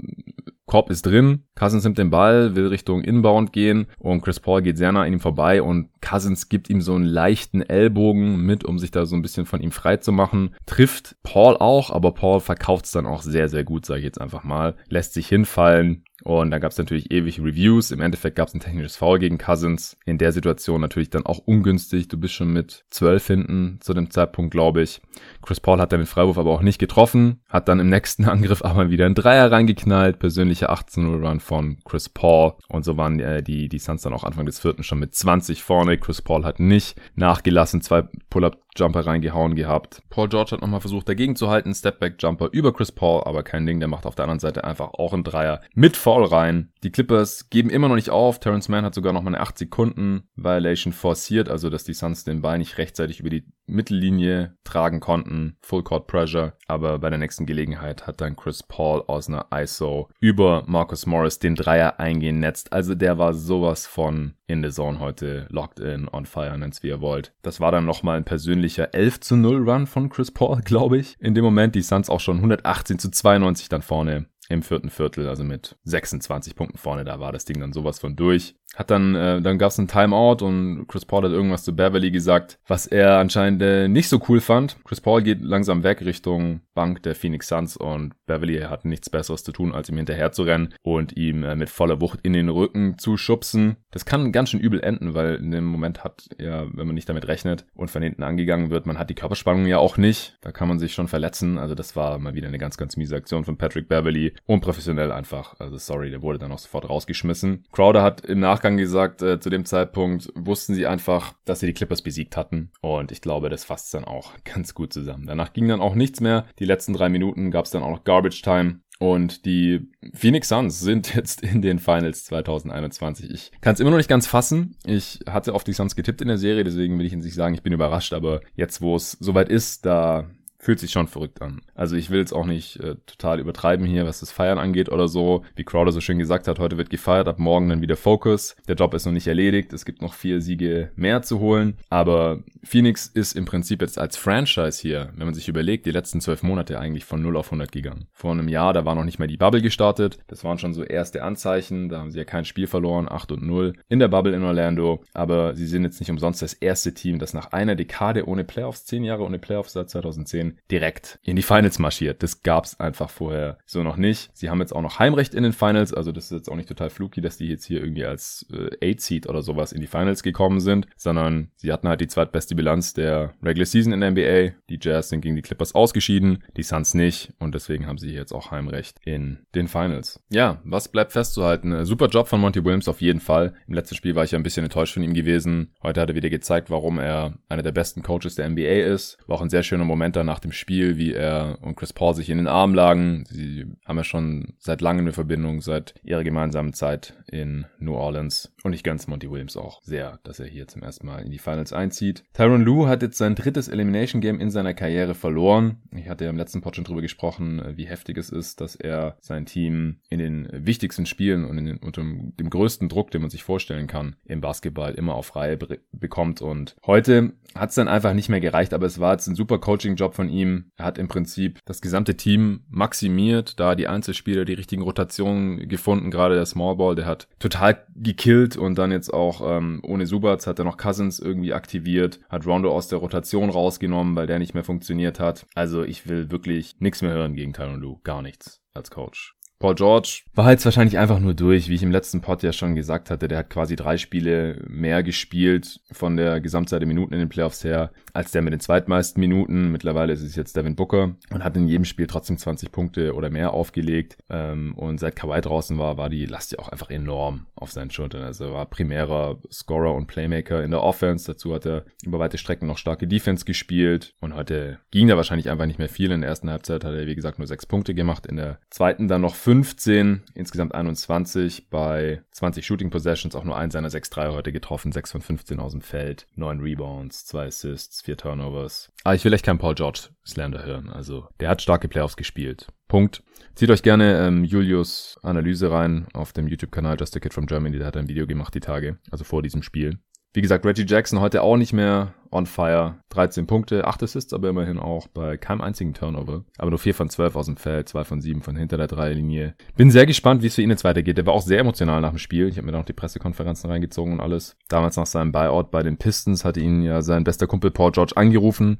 Korb ist drin, Cousins nimmt den Ball, will Richtung Inbound gehen und Chris Paul geht sehr nah an ihm vorbei und Cousins gibt ihm so einen leichten Ellbogen mit, um sich da so ein bisschen von ihm frei zu machen. Trifft Paul auch, aber Paul verkauft es dann auch sehr, sehr gut, sage ich jetzt einfach mal. Lässt sich hinfallen, und da gab es natürlich ewig Reviews. Im Endeffekt gab es ein technisches Foul gegen Cousins. In der Situation natürlich dann auch ungünstig. Du bist schon mit 12 hinten zu dem Zeitpunkt, glaube ich. Chris Paul hat dann den Freiwurf aber auch nicht getroffen. Hat dann im nächsten Angriff aber wieder einen Dreier reingeknallt. Persönlicher 18-0-Run von Chris Paul. Und so waren äh, die, die Suns dann auch Anfang des vierten schon mit 20 vorne. Chris Paul hat nicht nachgelassen. Zwei Pull-up Jumper reingehauen gehabt. Paul George hat nochmal versucht dagegen zu halten. Stepback Jumper über Chris Paul, aber kein Ding. Der macht auf der anderen Seite einfach auch einen Dreier mit Foul rein. Die Clippers geben immer noch nicht auf. Terrence Mann hat sogar nochmal eine 8 Sekunden Violation forciert, also dass die Suns den Ball nicht rechtzeitig über die Mittellinie tragen konnten. Full Court Pressure. Aber bei der nächsten Gelegenheit hat dann Chris Paul aus einer ISO über Marcus Morris den Dreier eingenetzt. Also der war sowas von in the Zone heute, locked in, on fire, nennt's wie ihr wollt. Das war dann nochmal ein persönlicher 11 zu 0 Run von Chris Paul, glaube ich. In dem Moment die Suns auch schon 118 zu 92 dann vorne im vierten Viertel, also mit 26 Punkten vorne, da war das Ding dann sowas von durch. Hat dann, äh, dann gab es einen Timeout und Chris Paul hat irgendwas zu Beverly gesagt, was er anscheinend äh, nicht so cool fand. Chris Paul geht langsam weg Richtung Bank der Phoenix Suns und Beverly hat nichts Besseres zu tun, als ihm hinterher zu rennen und ihm äh, mit voller Wucht in den Rücken zu schubsen. Das kann ganz schön übel enden, weil in dem Moment hat ja, wenn man nicht damit rechnet und von hinten angegangen wird, man hat die Körperspannung ja auch nicht. Da kann man sich schon verletzen. Also das war mal wieder eine ganz, ganz miese Aktion von Patrick Beverly. Unprofessionell einfach. Also sorry, der wurde dann auch sofort rausgeschmissen. Crowder hat im Nachgang Nachgang gesagt, äh, zu dem Zeitpunkt wussten sie einfach, dass sie die Clippers besiegt hatten. Und ich glaube, das fasst dann auch ganz gut zusammen. Danach ging dann auch nichts mehr. Die letzten drei Minuten gab es dann auch noch Garbage Time. Und die Phoenix Suns sind jetzt in den Finals 2021. Ich kann es immer noch nicht ganz fassen. Ich hatte auf die Suns getippt in der Serie, deswegen will ich nicht sagen, ich bin überrascht. Aber jetzt, wo es soweit ist, da fühlt sich schon verrückt an. Also ich will jetzt auch nicht äh, total übertreiben hier, was das Feiern angeht oder so. Wie Crowder so schön gesagt hat, heute wird gefeiert, ab morgen dann wieder Focus. Der Job ist noch nicht erledigt, es gibt noch vier Siege mehr zu holen. Aber Phoenix ist im Prinzip jetzt als Franchise hier, wenn man sich überlegt, die letzten zwölf Monate eigentlich von 0 auf 100 gegangen. Vor einem Jahr, da war noch nicht mehr die Bubble gestartet. Das waren schon so erste Anzeichen, da haben sie ja kein Spiel verloren, 8 und 0 in der Bubble in Orlando. Aber sie sind jetzt nicht umsonst das erste Team, das nach einer Dekade ohne Playoffs, zehn Jahre ohne Playoffs seit 2010, direkt in die Finals marschiert. Das gab's einfach vorher so noch nicht. Sie haben jetzt auch noch Heimrecht in den Finals, also das ist jetzt auch nicht total fluky, dass die jetzt hier irgendwie als äh, 8 Seed oder sowas in die Finals gekommen sind, sondern sie hatten halt die zweitbeste Bilanz der Regular Season in der NBA. Die Jazz sind gegen die Clippers ausgeschieden, die Suns nicht und deswegen haben sie jetzt auch Heimrecht in den Finals. Ja, was bleibt festzuhalten? Super Job von Monty Williams auf jeden Fall. Im letzten Spiel war ich ja ein bisschen enttäuscht von ihm gewesen. Heute hat er wieder gezeigt, warum er einer der besten Coaches der NBA ist. War auch ein sehr schöner Moment da nach dem Spiel, wie er und Chris Paul sich in den Arm lagen. Sie haben ja schon seit langem eine Verbindung, seit ihrer gemeinsamen Zeit in New Orleans. Und ich ganz Monty Williams auch sehr, dass er hier zum ersten Mal in die Finals einzieht. Tyron Lue hat jetzt sein drittes Elimination Game in seiner Karriere verloren. Ich hatte ja im letzten Pod schon drüber gesprochen, wie heftig es ist, dass er sein Team in den wichtigsten Spielen und in den, unter dem größten Druck, den man sich vorstellen kann, im Basketball immer auf Reihe bekommt. Und heute hat es dann einfach nicht mehr gereicht, aber es war jetzt ein super Coaching-Job von ihm. Er hat im Prinzip das gesamte Team maximiert, da die Einzelspieler die richtigen Rotationen gefunden, gerade der Small Ball, der hat total gekillt und dann jetzt auch ähm, ohne Subats hat er noch Cousins irgendwie aktiviert, hat Rondo aus der Rotation rausgenommen, weil der nicht mehr funktioniert hat. Also ich will wirklich nichts mehr hören gegen Tyron Lue, gar nichts als Coach. Paul George war jetzt wahrscheinlich einfach nur durch, wie ich im letzten Pod ja schon gesagt hatte. Der hat quasi drei Spiele mehr gespielt von der Gesamtzahl der Minuten in den Playoffs her, als der mit den zweitmeisten Minuten. Mittlerweile ist es jetzt Devin Booker und hat in jedem Spiel trotzdem 20 Punkte oder mehr aufgelegt. Ähm, und seit Kawhi draußen war, war die Last ja auch einfach enorm auf seinen Schultern. Also er war primärer Scorer und Playmaker in der Offense. Dazu hat er über weite Strecken noch starke Defense gespielt. Und heute ging da wahrscheinlich einfach nicht mehr viel. In der ersten Halbzeit hat er, wie gesagt, nur sechs Punkte gemacht. In der zweiten dann noch 15, insgesamt 21 bei 20 Shooting Possessions, auch nur ein seiner 6 Dreier heute getroffen, 6 von 15 aus dem Feld, 9 Rebounds, 2 Assists, 4 Turnovers. Aber ich will echt keinen Paul George Slander hören, also der hat starke Playoffs gespielt. Punkt. Zieht euch gerne ähm, Julius Analyse rein auf dem YouTube-Kanal Just a Kid from Germany, der hat ein Video gemacht die Tage, also vor diesem Spiel. Wie gesagt, Reggie Jackson heute auch nicht mehr on fire. 13 Punkte, 8 Assists, aber immerhin auch bei keinem einzigen Turnover. Aber nur 4 von 12 aus dem Feld, 2 von 7 von hinter der Dreierlinie. Bin sehr gespannt, wie es für ihn jetzt weitergeht. Der war auch sehr emotional nach dem Spiel. Ich habe mir da auch die Pressekonferenzen reingezogen und alles. Damals nach seinem Buyout bei den Pistons hatte ihn ja sein bester Kumpel Paul George angerufen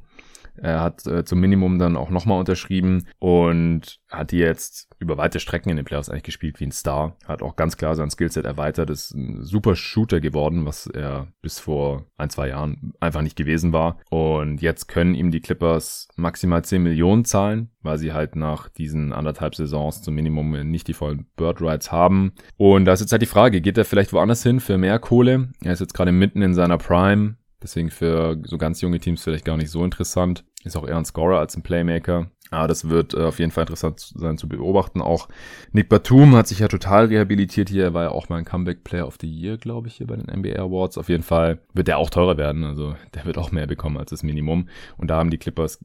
er hat äh, zum Minimum dann auch nochmal unterschrieben und hat jetzt über weite Strecken in den Playoffs eigentlich gespielt wie ein Star. Hat auch ganz klar sein Skillset erweitert, ist ein super Shooter geworden, was er bis vor ein, zwei Jahren einfach nicht gewesen war. Und jetzt können ihm die Clippers maximal 10 Millionen zahlen, weil sie halt nach diesen anderthalb Saisons zum Minimum nicht die vollen Bird Rights haben. Und da ist jetzt halt die Frage, geht er vielleicht woanders hin für mehr Kohle? Er ist jetzt gerade mitten in seiner Prime. Deswegen für so ganz junge Teams vielleicht gar nicht so interessant. Ist auch eher ein Scorer als ein Playmaker. Aber das wird äh, auf jeden Fall interessant sein zu beobachten. Auch Nick Batum hat sich ja total rehabilitiert hier. Er war ja auch mal ein Comeback Player of the Year, glaube ich, hier bei den NBA Awards. Auf jeden Fall wird der auch teurer werden. Also der wird auch mehr bekommen als das Minimum. Und da haben die Clippers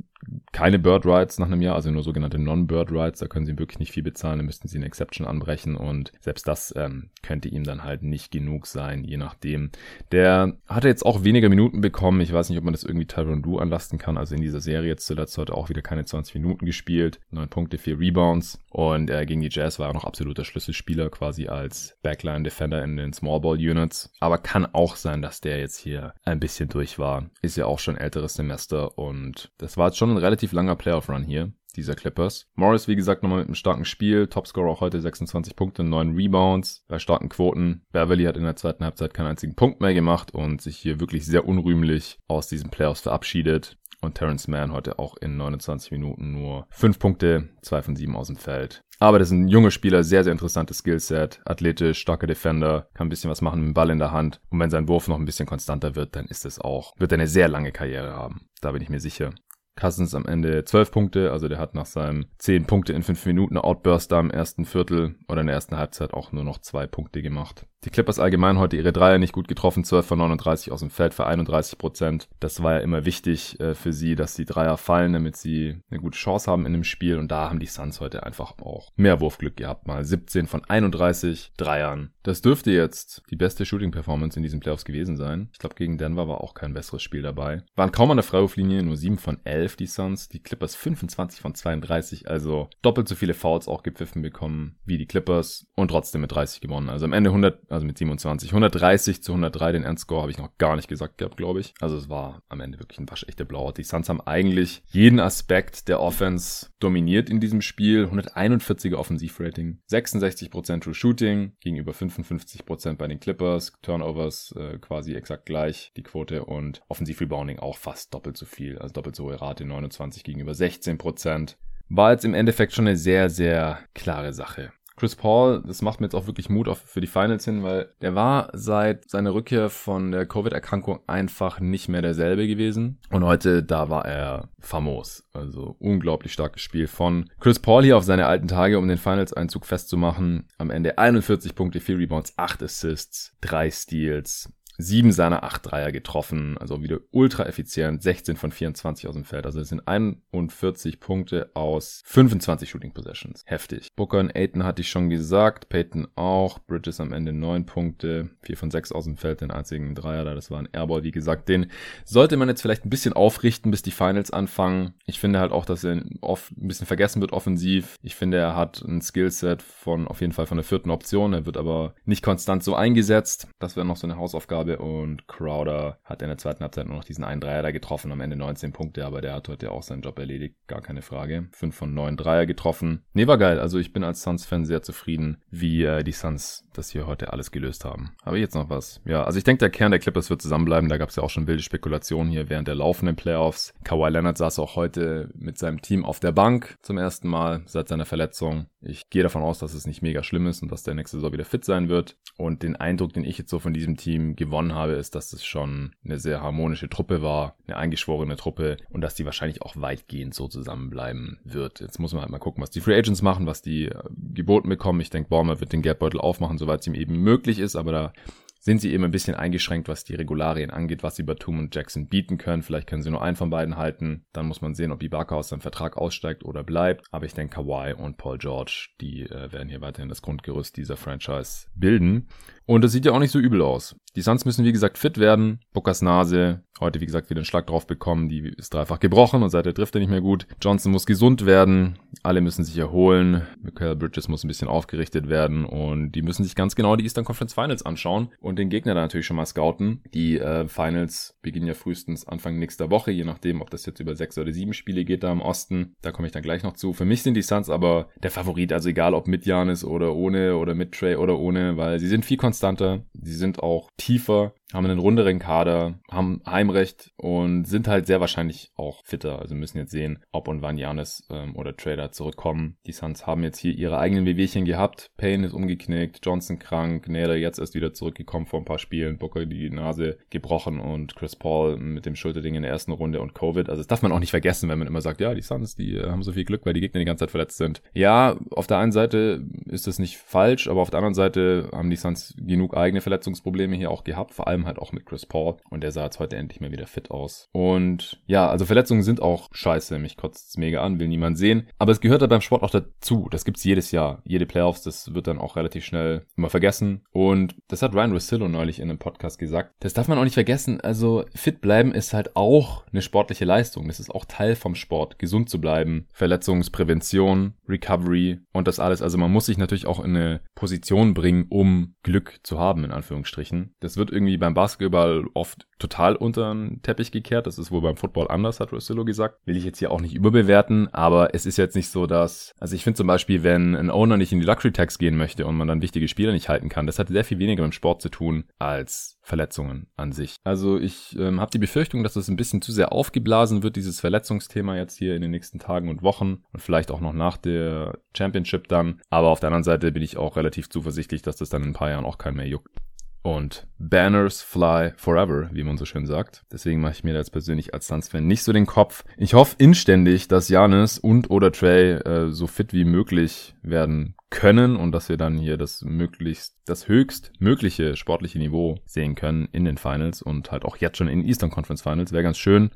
keine Bird Rights nach einem Jahr, also nur sogenannte Non-Bird Rights. Da können sie wirklich nicht viel bezahlen, da müssten sie eine Exception anbrechen und selbst das ähm, könnte ihm dann halt nicht genug sein, je nachdem. Der hatte jetzt auch weniger Minuten bekommen. Ich weiß nicht, ob man das irgendwie Tyron Du anlasten kann. Also in dieser Serie jetzt zuletzt heute auch wieder keine 20 Minuten gespielt. 9 Punkte, 4 Rebounds und äh, gegen die Jazz war er noch absoluter Schlüsselspieler quasi als Backline-Defender in den Small Ball Units. Aber kann auch sein, dass der jetzt hier ein bisschen durch war. Ist ja auch schon älteres Semester und das war jetzt schon ein relativ langer Playoff-Run hier dieser Clippers. Morris, wie gesagt, nochmal mit einem starken Spiel. Topscorer auch heute 26 Punkte, 9 Rebounds bei starken Quoten. Beverly hat in der zweiten Halbzeit keinen einzigen Punkt mehr gemacht und sich hier wirklich sehr unrühmlich aus diesen Playoffs verabschiedet. Und Terrence Mann heute auch in 29 Minuten nur 5 Punkte, 2 von 7 aus dem Feld. Aber das sind junge Spieler, sehr, sehr interessantes Skillset, athletisch, starker Defender, kann ein bisschen was machen mit dem Ball in der Hand. Und wenn sein Wurf noch ein bisschen konstanter wird, dann ist es auch, wird er eine sehr lange Karriere haben. Da bin ich mir sicher. Cousins am Ende 12 Punkte, also der hat nach seinem 10 Punkte in 5 Minuten Outburst da im ersten Viertel oder in der ersten Halbzeit auch nur noch 2 Punkte gemacht. Die Clippers allgemein heute ihre Dreier nicht gut getroffen, 12 von 39 aus dem Feld für 31 Prozent. Das war ja immer wichtig äh, für sie, dass die Dreier fallen, damit sie eine gute Chance haben in dem Spiel. Und da haben die Suns heute einfach auch mehr Wurfglück gehabt. Mal 17 von 31 Dreiern. Das dürfte jetzt die beste Shooting-Performance in diesen Playoffs gewesen sein. Ich glaube, gegen Denver war auch kein besseres Spiel dabei. Waren kaum an der Freiwurflinie, nur 7 von 11 die Suns. Die Clippers 25 von 32, also doppelt so viele Fouls auch gepfiffen bekommen wie die Clippers und trotzdem mit 30 gewonnen. Also am Ende 100 also mit 27. 130 zu 103, den Endscore habe ich noch gar nicht gesagt gehabt, glaube ich. Also es war am Ende wirklich ein waschechter Blowout. Die Suns haben eigentlich jeden Aspekt der Offense dominiert in diesem Spiel. 141er Offensivrating, 66% True Shooting gegenüber 55% bei den Clippers. Turnovers äh, quasi exakt gleich, die Quote und Offensiv-Rebounding auch fast doppelt so viel, also doppelt so hohe Rate, 29 gegenüber 16%. War jetzt im Endeffekt schon eine sehr, sehr klare Sache. Chris Paul, das macht mir jetzt auch wirklich Mut auf für die Finals hin, weil der war seit seiner Rückkehr von der Covid-Erkrankung einfach nicht mehr derselbe gewesen. Und heute, da war er famos. Also unglaublich starkes Spiel von Chris Paul hier auf seine alten Tage, um den Finals-Einzug festzumachen. Am Ende 41 Punkte, 4 Rebounds, 8 Assists, 3 Steals sieben seiner acht Dreier getroffen, also wieder ultra effizient, 16 von 24 aus dem Feld. Also es sind 41 Punkte aus 25 Shooting Possessions. Heftig. Booker und Aiton hatte ich schon gesagt, Peyton auch, Bridges am Ende 9 Punkte, 4 von 6 aus dem Feld, den einzigen Dreier da, das war ein Airball, wie gesagt. Den sollte man jetzt vielleicht ein bisschen aufrichten, bis die Finals anfangen. Ich finde halt auch, dass er oft ein bisschen vergessen wird offensiv. Ich finde, er hat ein Skillset von auf jeden Fall von der vierten Option, er wird aber nicht konstant so eingesetzt. Das wäre noch so eine Hausaufgabe habe und Crowder hat in der zweiten Halbzeit nur noch diesen einen Dreier da getroffen, am Ende 19 Punkte, aber der hat heute auch seinen Job erledigt, gar keine Frage. 5 von 9 Dreier getroffen. Nee, war geil, also ich bin als Suns-Fan sehr zufrieden, wie äh, die Suns das hier heute alles gelöst haben. Habe ich jetzt noch was? Ja, also ich denke, der Kern der Clippers wird zusammenbleiben, da gab es ja auch schon wilde Spekulationen hier während der laufenden Playoffs. Kawhi Leonard saß auch heute mit seinem Team auf der Bank zum ersten Mal seit seiner Verletzung. Ich gehe davon aus, dass es nicht mega schlimm ist und dass der nächste Saison wieder fit sein wird. Und den Eindruck, den ich jetzt so von diesem Team gewonnen gewonnen habe, ist, dass es schon eine sehr harmonische Truppe war, eine eingeschworene Truppe und dass die wahrscheinlich auch weitgehend so zusammenbleiben wird. Jetzt muss man halt mal gucken, was die Free Agents machen, was die äh, geboten bekommen. Ich denke, Baumer wird den Geldbeutel aufmachen, soweit es ihm eben möglich ist, aber da sind sie eben ein bisschen eingeschränkt, was die Regularien angeht, was sie Batum und Jackson bieten können. Vielleicht können sie nur einen von beiden halten. Dann muss man sehen, ob Ibaka aus seinem Vertrag aussteigt oder bleibt. Aber ich denke, Kawhi und Paul George, die äh, werden hier weiterhin das Grundgerüst dieser Franchise bilden. Und das sieht ja auch nicht so übel aus. Die Suns müssen, wie gesagt, fit werden. Bookers Nase, heute, wie gesagt, wieder einen Schlag drauf bekommen. Die ist dreifach gebrochen und seitdem trifft er nicht mehr gut. Johnson muss gesund werden. Alle müssen sich erholen. Michael Bridges muss ein bisschen aufgerichtet werden. Und die müssen sich ganz genau die Eastern Conference Finals anschauen und den Gegner da natürlich schon mal scouten. Die äh, Finals beginnen ja frühestens Anfang nächster Woche, je nachdem, ob das jetzt über sechs oder sieben Spiele geht da im Osten. Da komme ich dann gleich noch zu. Für mich sind die Suns aber der Favorit, also egal ob mit Janis oder ohne oder mit Trey oder ohne, weil sie sind viel konstanter. Sie sind auch tiefer haben einen runderen Kader, haben Heimrecht und sind halt sehr wahrscheinlich auch fitter. Also müssen jetzt sehen, ob und wann Janis ähm, oder Trader zurückkommen. Die Suns haben jetzt hier ihre eigenen Wehwehchen gehabt. Payne ist umgeknickt, Johnson krank, Nader jetzt erst wieder zurückgekommen vor ein paar Spielen, Booker die Nase gebrochen und Chris Paul mit dem Schulterding in der ersten Runde und Covid. Also das darf man auch nicht vergessen, wenn man immer sagt, ja, die Suns, die äh, haben so viel Glück, weil die Gegner die ganze Zeit verletzt sind. Ja, auf der einen Seite ist das nicht falsch, aber auf der anderen Seite haben die Suns genug eigene Verletzungsprobleme hier auch gehabt, vor allem allem halt auch mit Chris Paul. Und der sah jetzt heute endlich mal wieder fit aus. Und ja, also Verletzungen sind auch scheiße. Mich kotzt es mega an, will niemand sehen. Aber es gehört halt beim Sport auch dazu. Das gibt's jedes Jahr. Jede Playoffs, das wird dann auch relativ schnell immer vergessen. Und das hat Ryan Russillo neulich in einem Podcast gesagt. Das darf man auch nicht vergessen. Also fit bleiben ist halt auch eine sportliche Leistung. Das ist auch Teil vom Sport, gesund zu bleiben. Verletzungsprävention, Recovery und das alles. Also man muss sich natürlich auch in eine Position bringen, um Glück zu haben, in Anführungsstrichen. Das wird irgendwie beim Basketball oft total unter den Teppich gekehrt. Das ist wohl beim Football anders, hat Rossillo gesagt. Will ich jetzt hier auch nicht überbewerten, aber es ist jetzt nicht so, dass, also ich finde zum Beispiel, wenn ein Owner nicht in die Luxury Tax gehen möchte und man dann wichtige Spieler nicht halten kann, das hat sehr viel weniger mit Sport zu tun als Verletzungen an sich. Also ich ähm, habe die Befürchtung, dass es ein bisschen zu sehr aufgeblasen wird, dieses Verletzungsthema jetzt hier in den nächsten Tagen und Wochen und vielleicht auch noch nach der Championship dann. Aber auf der anderen Seite bin ich auch relativ zuversichtlich, dass das dann in ein paar Jahren auch kein mehr juckt und Banners fly forever, wie man so schön sagt. Deswegen mache ich mir da jetzt persönlich als Suns-Fan nicht so den Kopf. Ich hoffe inständig, dass Janis und oder Trey äh, so fit wie möglich werden können und dass wir dann hier das möglichst, das höchst mögliche sportliche Niveau sehen können in den Finals und halt auch jetzt schon in Eastern Conference Finals. Wäre ganz schön.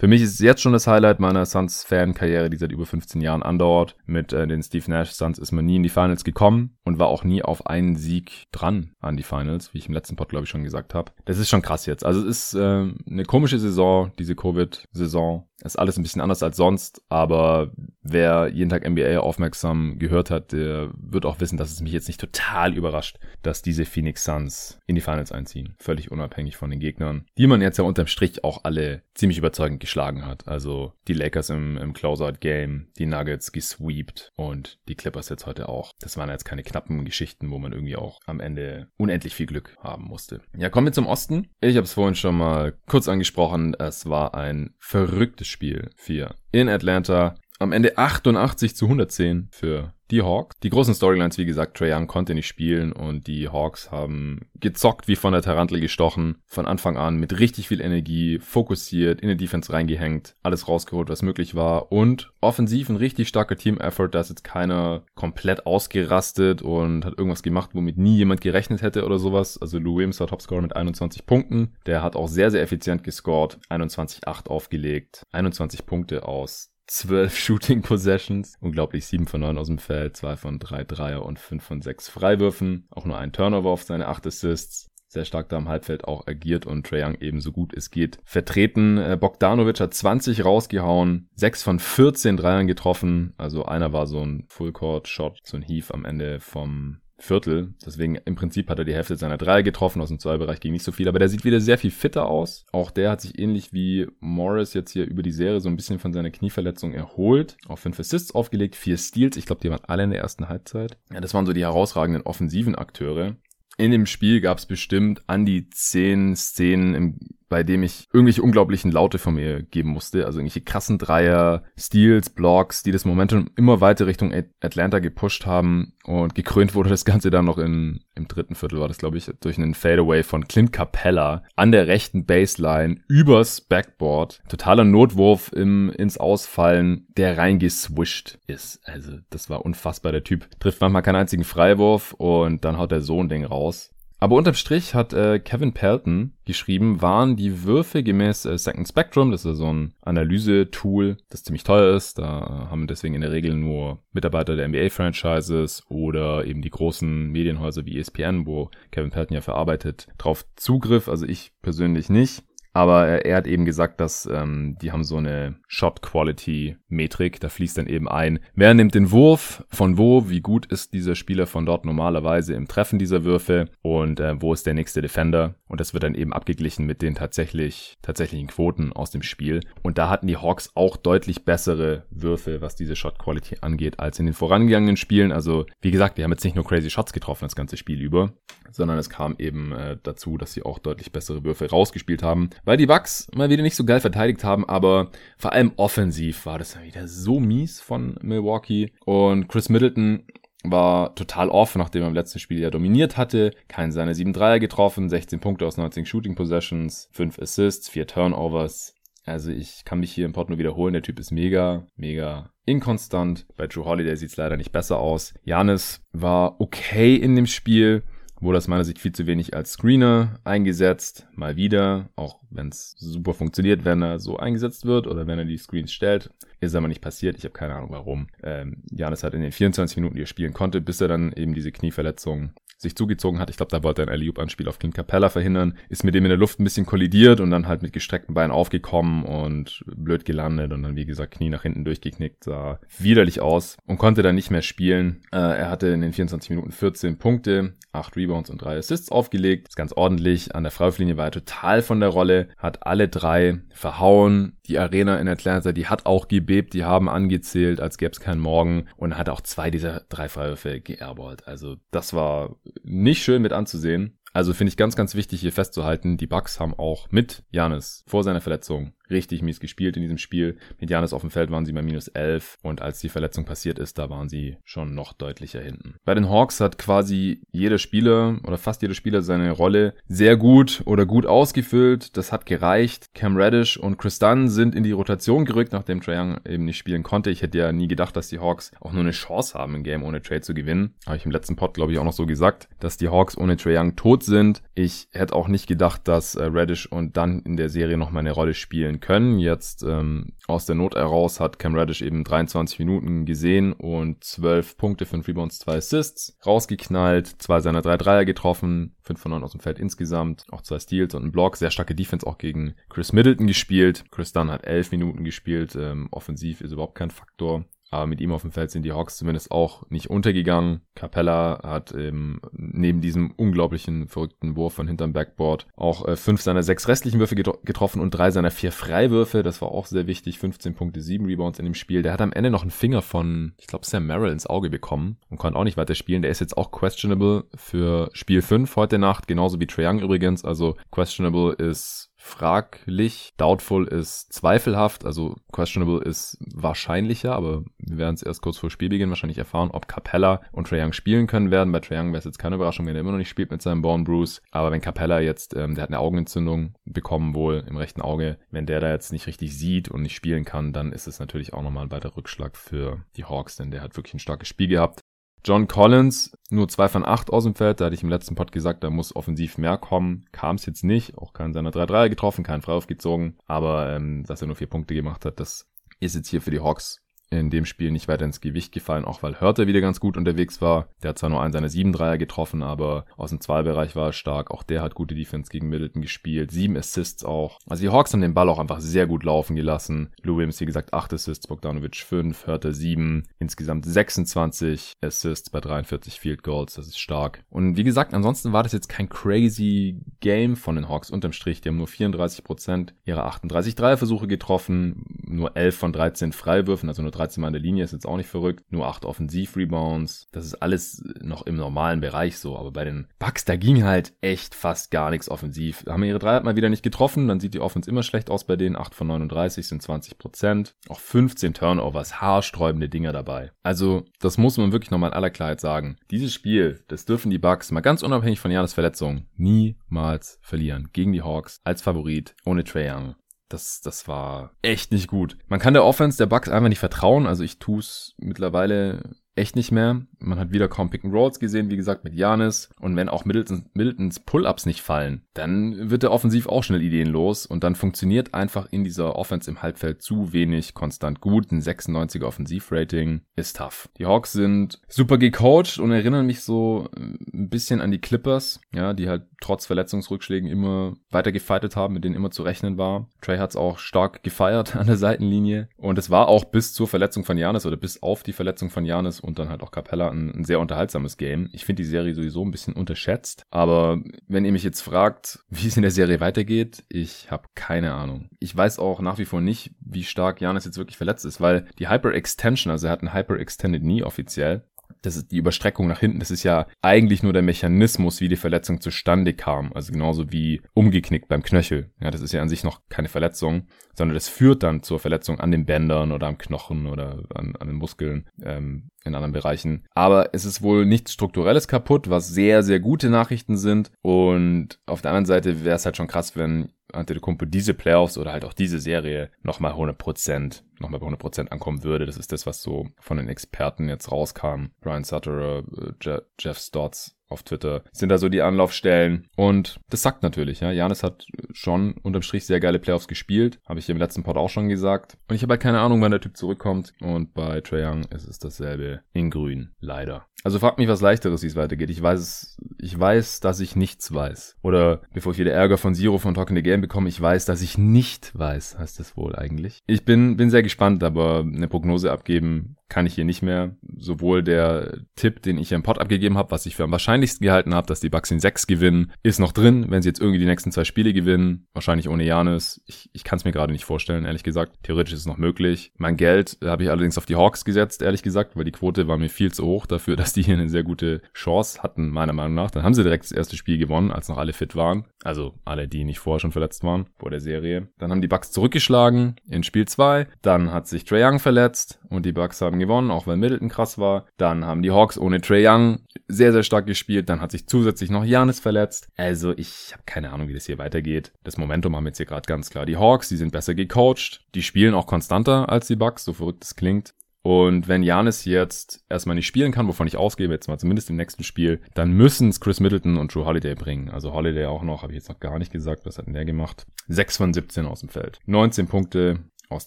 Für mich ist es jetzt schon das Highlight meiner Suns-Fan-Karriere, die seit über 15 Jahren andauert. Mit äh, den Steve Nash Suns ist man nie in die Finals gekommen und war auch nie auf einen Sieg dran an die Finals, wie ich im letzten Pod, glaube ich, schon gesagt habe. Das ist schon krass jetzt. Also es ist äh, eine komische Saison, diese Covid-Saison. Ist alles ein bisschen anders als sonst, aber wer jeden Tag NBA aufmerksam gehört hat, der wird auch wissen, dass es mich jetzt nicht total überrascht, dass diese Phoenix Suns in die Finals einziehen. Völlig unabhängig von den Gegnern, die man jetzt ja unterm Strich auch alle ziemlich überzeugend geschlagen hat. Also die Lakers im, im Closeout-Game, die Nuggets gesweept und die Clippers jetzt heute auch. Das waren jetzt keine knappen Geschichten, wo man irgendwie auch am Ende unendlich viel Glück haben musste. Ja, kommen wir zum Osten. Ich habe es vorhin schon mal kurz angesprochen. Es war ein verrücktes Spiel 4 in Atlanta. Am Ende 88 zu 110 für die Hawks. Die großen Storylines, wie gesagt, Trae Young konnte nicht spielen und die Hawks haben gezockt wie von der Tarantel gestochen. Von Anfang an mit richtig viel Energie, fokussiert, in die Defense reingehängt, alles rausgeholt, was möglich war und offensiv ein richtig starker Team-Effort. Da ist jetzt keiner komplett ausgerastet und hat irgendwas gemacht, womit nie jemand gerechnet hätte oder sowas. Also Lou Williams war Topscorer mit 21 Punkten. Der hat auch sehr, sehr effizient gescored. 21-8 aufgelegt. 21 Punkte aus 12 Shooting Possessions. Unglaublich 7 von 9 aus dem Feld, 2 von 3 Dreier und 5 von 6 Freiwürfen. Auch nur ein Turnover auf seine 8 Assists sehr stark da im Halbfeld auch agiert und Trae Young ebenso gut es geht vertreten. Äh, Bogdanovic hat 20 rausgehauen, 6 von 14 Dreiern getroffen, also einer war so ein Full-Court-Shot, so ein Heave am Ende vom Viertel. Deswegen im Prinzip hat er die Hälfte seiner drei getroffen. Aus dem Zwei-Bereich ging nicht so viel, aber der sieht wieder sehr viel fitter aus. Auch der hat sich ähnlich wie Morris jetzt hier über die Serie so ein bisschen von seiner Knieverletzung erholt. Auch fünf Assists aufgelegt, vier Steals. Ich glaube, die waren alle in der ersten Halbzeit. Ja, das waren so die herausragenden offensiven Akteure. In dem Spiel gab es bestimmt an die zehn Szenen im bei dem ich irgendwelche unglaublichen Laute von mir geben musste. Also irgendwelche krassen Dreier, Steals, Blocks, die das Momentum immer weiter Richtung Atlanta gepusht haben. Und gekrönt wurde das Ganze dann noch in, im dritten Viertel, war das glaube ich, durch einen Fadeaway von Clint Capella an der rechten Baseline übers Backboard. Totaler Notwurf im, ins Ausfallen, der reingeswischt ist. Also das war unfassbar. Der Typ trifft manchmal keinen einzigen Freiwurf und dann haut er so ein Ding raus. Aber unterm Strich hat äh, Kevin Pelton geschrieben, waren die Würfe gemäß äh, Second Spectrum, das ist so ein Analyse-Tool, das ziemlich teuer ist. Da haben deswegen in der Regel nur Mitarbeiter der NBA-Franchises oder eben die großen Medienhäuser wie ESPN, wo Kevin Pelton ja verarbeitet, drauf Zugriff. Also ich persönlich nicht. Aber er hat eben gesagt, dass ähm, die haben so eine Shot-Quality-Metrik. Da fließt dann eben ein, wer nimmt den Wurf, von wo, wie gut ist dieser Spieler von dort normalerweise im Treffen dieser Würfe und äh, wo ist der nächste Defender. Und das wird dann eben abgeglichen mit den tatsächlich, tatsächlichen Quoten aus dem Spiel. Und da hatten die Hawks auch deutlich bessere Würfe, was diese Shot-Quality angeht, als in den vorangegangenen Spielen. Also, wie gesagt, die haben jetzt nicht nur crazy Shots getroffen das ganze Spiel über, sondern es kam eben äh, dazu, dass sie auch deutlich bessere Würfe rausgespielt haben weil die Bucks mal wieder nicht so geil verteidigt haben, aber vor allem offensiv war das wieder so mies von Milwaukee und Chris Middleton war total off, nachdem er im letzten Spiel ja dominiert hatte, keinen seiner 7 Dreier getroffen, 16 Punkte aus 19 Shooting Possessions, 5 Assists, 4 Turnovers. Also ich kann mich hier im Pod nur wiederholen, der Typ ist mega, mega inkonstant. Bei Drew Holiday sieht es leider nicht besser aus. Janis war okay in dem Spiel, wurde aus meiner Sicht viel zu wenig als Screener eingesetzt. Mal wieder, auch wenn es super funktioniert, wenn er so eingesetzt wird oder wenn er die Screens stellt. Ist aber nicht passiert. Ich habe keine Ahnung warum. Ähm, Janis hat in den 24 Minuten, die er spielen konnte, bis er dann eben diese Knieverletzung sich zugezogen hat. Ich glaube, da wollte er ein Alley-Oop-Anspiel auf Clint Capella verhindern. Ist mit dem in der Luft ein bisschen kollidiert und dann halt mit gestreckten Beinen aufgekommen und blöd gelandet und dann, wie gesagt, Knie nach hinten durchgeknickt. Sah widerlich aus und konnte dann nicht mehr spielen. Äh, er hatte in den 24 Minuten 14 Punkte, 8 Rebounds und 3 Assists aufgelegt. Ist ganz ordentlich. An der Freiwurflinie war er total von der Rolle. Hat alle drei verhauen. Die Arena in Atlanta, die hat auch gebebt. Die haben angezählt, als gäbe es keinen Morgen. Und hat auch zwei dieser drei Freiwürfe geairballt. Also das war nicht schön mit anzusehen. Also finde ich ganz, ganz wichtig hier festzuhalten, die Bucks haben auch mit Janis vor seiner Verletzung richtig mies gespielt in diesem Spiel. Mit Janis auf dem Feld waren sie bei minus 11 und als die Verletzung passiert ist, da waren sie schon noch deutlicher hinten. Bei den Hawks hat quasi jeder Spieler oder fast jeder Spieler seine Rolle sehr gut oder gut ausgefüllt. Das hat gereicht. Cam Reddish und Chris Dunn sind in die Rotation gerückt, nachdem Trae Young eben nicht spielen konnte. Ich hätte ja nie gedacht, dass die Hawks auch nur eine Chance haben, ein Game ohne Trade zu gewinnen. Habe ich im letzten Pod, glaube ich, auch noch so gesagt, dass die Hawks ohne Trae Young tot sind. Ich hätte auch nicht gedacht, dass äh, Reddish und Dunn in der Serie noch mal eine Rolle spielen können. Jetzt ähm, aus der Not heraus hat Cam Reddish eben 23 Minuten gesehen und 12 Punkte, 5 Rebounds, 2 Assists rausgeknallt, zwei seiner drei Dreier getroffen, 5 von 9 aus dem Feld insgesamt, auch zwei Steals und ein Block, sehr starke Defense auch gegen Chris Middleton gespielt. Chris Dunn hat 11 Minuten gespielt, ähm, offensiv ist überhaupt kein Faktor. Aber mit ihm auf dem Feld sind die Hawks zumindest auch nicht untergegangen. Capella hat ähm, neben diesem unglaublichen verrückten Wurf von hinterm Backboard auch äh, fünf seiner sechs restlichen Würfe getroffen und drei seiner vier Freiwürfe. Das war auch sehr wichtig. 15 Punkte, sieben Rebounds in dem Spiel. Der hat am Ende noch einen Finger von, ich glaube, Sam Merrill ins Auge bekommen und konnte auch nicht weiter spielen. Der ist jetzt auch questionable für Spiel 5 heute Nacht, genauso wie Trae Young übrigens. Also questionable ist fraglich. Doubtful ist zweifelhaft, also questionable ist wahrscheinlicher, aber wir werden es erst kurz vor Spielbeginn wahrscheinlich erfahren, ob Capella und Trae Young spielen können werden. Bei Trae Young wäre es jetzt keine Überraschung, wenn er immer noch nicht spielt mit seinem Bone Bruce. Aber wenn Capella jetzt, ähm, der hat eine Augenentzündung bekommen wohl im rechten Auge, wenn der da jetzt nicht richtig sieht und nicht spielen kann, dann ist es natürlich auch nochmal ein weiterer Rückschlag für die Hawks, denn der hat wirklich ein starkes Spiel gehabt. John Collins, nur zwei von acht aus dem Feld. Da hatte ich im letzten Pod gesagt, da muss offensiv mehr kommen. Kam es jetzt nicht. Auch keinen seiner 3-3 getroffen, keinen Freiwurf gezogen. Aber ähm, dass er nur vier Punkte gemacht hat, das ist jetzt hier für die Hawks in dem Spiel nicht weiter ins Gewicht gefallen, auch weil Hörter wieder ganz gut unterwegs war. Der hat zwar nur einen seiner sieben Dreier getroffen, aber aus dem Zweibereich war er stark. Auch der hat gute Defense gegen Middleton gespielt. Sieben Assists auch. Also die Hawks haben den Ball auch einfach sehr gut laufen gelassen. Lou Williams, wie gesagt, acht Assists, Bogdanovic fünf, Hörter sieben. Insgesamt 26 Assists bei 43 Field Goals. Das ist stark. Und wie gesagt, ansonsten war das jetzt kein crazy Game von den Hawks unterm Strich. Die haben nur 34 Prozent ihrer 38 Dreierversuche getroffen, nur 11 von 13 Freiwürfen, also nur 13 Mal in der Linie, ist jetzt auch nicht verrückt. Nur 8 Offensiv-Rebounds. Das ist alles noch im normalen Bereich so. Aber bei den Bucks, da ging halt echt fast gar nichts offensiv. Haben ihre drei mal wieder nicht getroffen. Dann sieht die Offense immer schlecht aus bei denen. 8 von 39 sind 20 Prozent. Auch 15 Turnovers, haarsträubende Dinger dabei. Also, das muss man wirklich nochmal in aller Klarheit sagen. Dieses Spiel, das dürfen die Bucks mal ganz unabhängig von Janis Verletzung niemals verlieren. Gegen die Hawks als Favorit ohne Trey Young. Das, das war echt nicht gut. Man kann der Offense der Bucks einfach nicht vertrauen. Also ich tue es mittlerweile echt nicht mehr. Man hat wieder kaum Pick and Rolls gesehen, wie gesagt, mit Janis. Und wenn auch Middletons, Middletons Pull-Ups nicht fallen, dann wird er offensiv auch schnell ideenlos und dann funktioniert einfach in dieser Offense im Halbfeld zu wenig konstant gut. Ein 96er Offensivrating ist tough. Die Hawks sind super gecoacht und erinnern mich so ein bisschen an die Clippers, ja, die halt trotz Verletzungsrückschlägen immer weiter gefightet haben, mit denen immer zu rechnen war. Trey hat's auch stark gefeiert an der Seitenlinie und es war auch bis zur Verletzung von Janis oder bis auf die Verletzung von Janis und dann halt auch Capella ein, ein sehr unterhaltsames Game. Ich finde die Serie sowieso ein bisschen unterschätzt, aber wenn ihr mich jetzt fragt, wie es in der Serie weitergeht, ich habe keine Ahnung. Ich weiß auch nach wie vor nicht, wie stark Janis jetzt wirklich verletzt ist, weil die Hyperextension, also er hat ein Hyperextended Knee offiziell, das ist die Überstreckung nach hinten, das ist ja eigentlich nur der Mechanismus, wie die Verletzung zustande kam. Also genauso wie umgeknickt beim Knöchel. Ja, das ist ja an sich noch keine Verletzung, sondern das führt dann zur Verletzung an den Bändern oder am Knochen oder an, an den Muskeln ähm, in anderen Bereichen. Aber es ist wohl nichts Strukturelles kaputt, was sehr, sehr gute Nachrichten sind. Und auf der anderen Seite wäre es halt schon krass, wenn Antetokounmpo diese Playoffs oder halt auch diese Serie nochmal 100%, nochmal bei 100% ankommen würde. Das ist das, was so von den Experten jetzt rauskam. Brian Sutter, äh, Jeff Stotts auf Twitter sind da so die Anlaufstellen und das sagt natürlich, ja. Janis hat schon unterm Strich sehr geile Playoffs gespielt, habe ich im letzten Pod auch schon gesagt und ich habe halt keine Ahnung, wann der Typ zurückkommt und bei Trae Young ist es dasselbe in grün, leider. Also fragt mich was leichteres, wie es weitergeht. Ich weiß ich weiß, dass ich nichts weiß. Oder bevor ich wieder Ärger von Zero von Talking the Game bekomme, ich weiß, dass ich nicht weiß, heißt das wohl eigentlich. Ich bin, bin sehr gespannt, aber eine Prognose abgeben kann ich hier nicht mehr. Sowohl der Tipp, den ich im Pod abgegeben habe, was ich für am wahrscheinlichsten gehalten habe, dass die Bucks in 6 gewinnen, ist noch drin, wenn sie jetzt irgendwie die nächsten zwei Spiele gewinnen. Wahrscheinlich ohne Janis. Ich, ich kann es mir gerade nicht vorstellen, ehrlich gesagt. Theoretisch ist es noch möglich. Mein Geld habe ich allerdings auf die Hawks gesetzt, ehrlich gesagt, weil die Quote war mir viel zu hoch dafür, dass die hier eine sehr gute Chance hatten, meiner Meinung nach. Dann haben sie direkt das erste Spiel gewonnen, als noch alle fit waren. Also alle, die nicht vorher schon verletzt waren, vor der Serie. Dann haben die Bucks zurückgeschlagen in Spiel 2. Dann hat sich Trae Young verletzt und die Bucks haben gewonnen, auch weil Middleton krass war. Dann haben die Hawks ohne Trey Young sehr, sehr stark gespielt. Dann hat sich zusätzlich noch Janis verletzt. Also ich habe keine Ahnung, wie das hier weitergeht. Das Momentum haben jetzt hier gerade ganz klar die Hawks. Die sind besser gecoacht. Die spielen auch konstanter als die Bucks, so verrückt es klingt. Und wenn Janis jetzt erstmal nicht spielen kann, wovon ich ausgehe, jetzt mal zumindest im nächsten Spiel, dann müssen es Chris Middleton und Drew Holiday bringen. Also Holiday auch noch, habe ich jetzt noch gar nicht gesagt, was hat denn der gemacht? 6 von 17 aus dem Feld. 19 Punkte, aus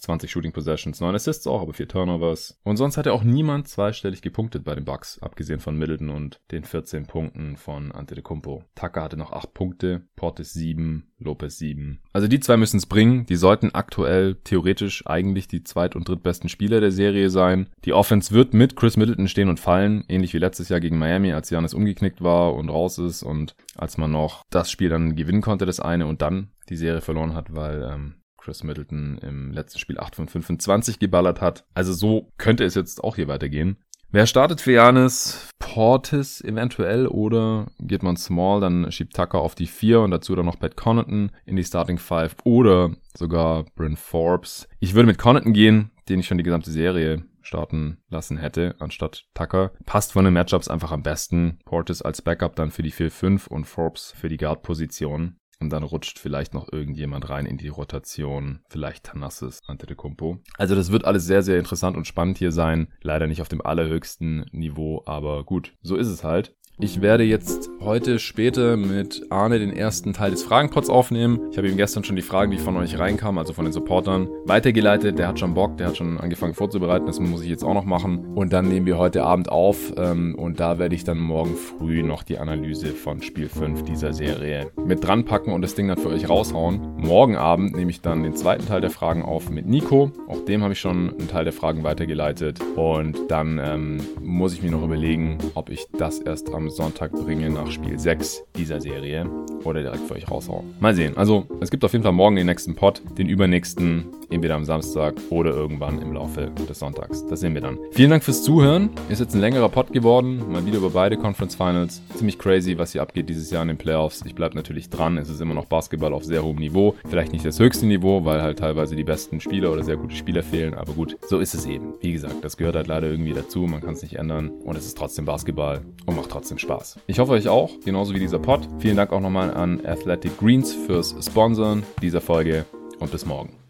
20 Shooting Possessions, 9 Assists auch, aber 4 Turnovers. Und sonst hat er auch niemand zweistellig gepunktet bei den Bucks, abgesehen von Middleton und den 14 Punkten von Antetokounmpo. Tucker hatte noch 8 Punkte, Portis 7, Lopez 7. Also die zwei müssen es bringen. Die sollten aktuell theoretisch eigentlich die zweit- und drittbesten Spieler der Serie sein. Die Offense wird mit Chris Middleton stehen und fallen, ähnlich wie letztes Jahr gegen Miami, als Janis umgeknickt war und raus ist und als man noch das Spiel dann gewinnen konnte, das eine, und dann die Serie verloren hat, weil ähm, Chris Middleton im letzten Spiel 8 von 25 geballert hat. Also so könnte es jetzt auch hier weitergehen. Wer startet für Janis? Portis eventuell oder geht man small, dann schiebt Tucker auf die 4 und dazu dann noch Pat Connaughton in die Starting 5 oder sogar Bryn Forbes. Ich würde mit Connaughton gehen, den ich schon die gesamte Serie starten lassen hätte, anstatt Tucker. Passt von den Matchups einfach am besten. Portis als Backup dann für die 4-5 und Forbes für die Guard-Position. Und dann rutscht vielleicht noch irgendjemand rein in die Rotation. Vielleicht Tanassis Antetokounmpo. Also das wird alles sehr, sehr interessant und spannend hier sein. Leider nicht auf dem allerhöchsten Niveau, aber gut, so ist es halt. Ich werde jetzt heute später mit Arne den ersten Teil des Fragenpots aufnehmen. Ich habe ihm gestern schon die Fragen, die von euch reinkamen, also von den Supportern, weitergeleitet. Der hat schon Bock, der hat schon angefangen vorzubereiten. Das muss ich jetzt auch noch machen. Und dann nehmen wir heute Abend auf ähm, und da werde ich dann morgen früh noch die Analyse von Spiel 5 dieser Serie mit dran packen und das Ding dann für euch raushauen. Morgen Abend nehme ich dann den zweiten Teil der Fragen auf mit Nico. Auch dem habe ich schon einen Teil der Fragen weitergeleitet. Und dann ähm, muss ich mir noch überlegen, ob ich das erst am am Sonntag bringe nach Spiel 6 dieser Serie oder direkt für euch raushauen. Mal sehen. Also, es gibt auf jeden Fall morgen den nächsten Pod, den übernächsten, entweder am Samstag oder irgendwann im Laufe des Sonntags. Das sehen wir dann. Vielen Dank fürs Zuhören. Ist jetzt ein längerer Pod geworden, mal wieder über beide Conference Finals. Ziemlich crazy, was hier abgeht dieses Jahr in den Playoffs. Ich bleibe natürlich dran. Es ist immer noch Basketball auf sehr hohem Niveau. Vielleicht nicht das höchste Niveau, weil halt teilweise die besten Spieler oder sehr gute Spieler fehlen. Aber gut, so ist es eben. Wie gesagt, das gehört halt leider irgendwie dazu. Man kann es nicht ändern. Und es ist trotzdem Basketball und macht trotzdem Spaß. Ich hoffe euch auch, genauso wie dieser Pod. Vielen Dank auch nochmal an Athletic Greens fürs Sponsoren dieser Folge und bis morgen.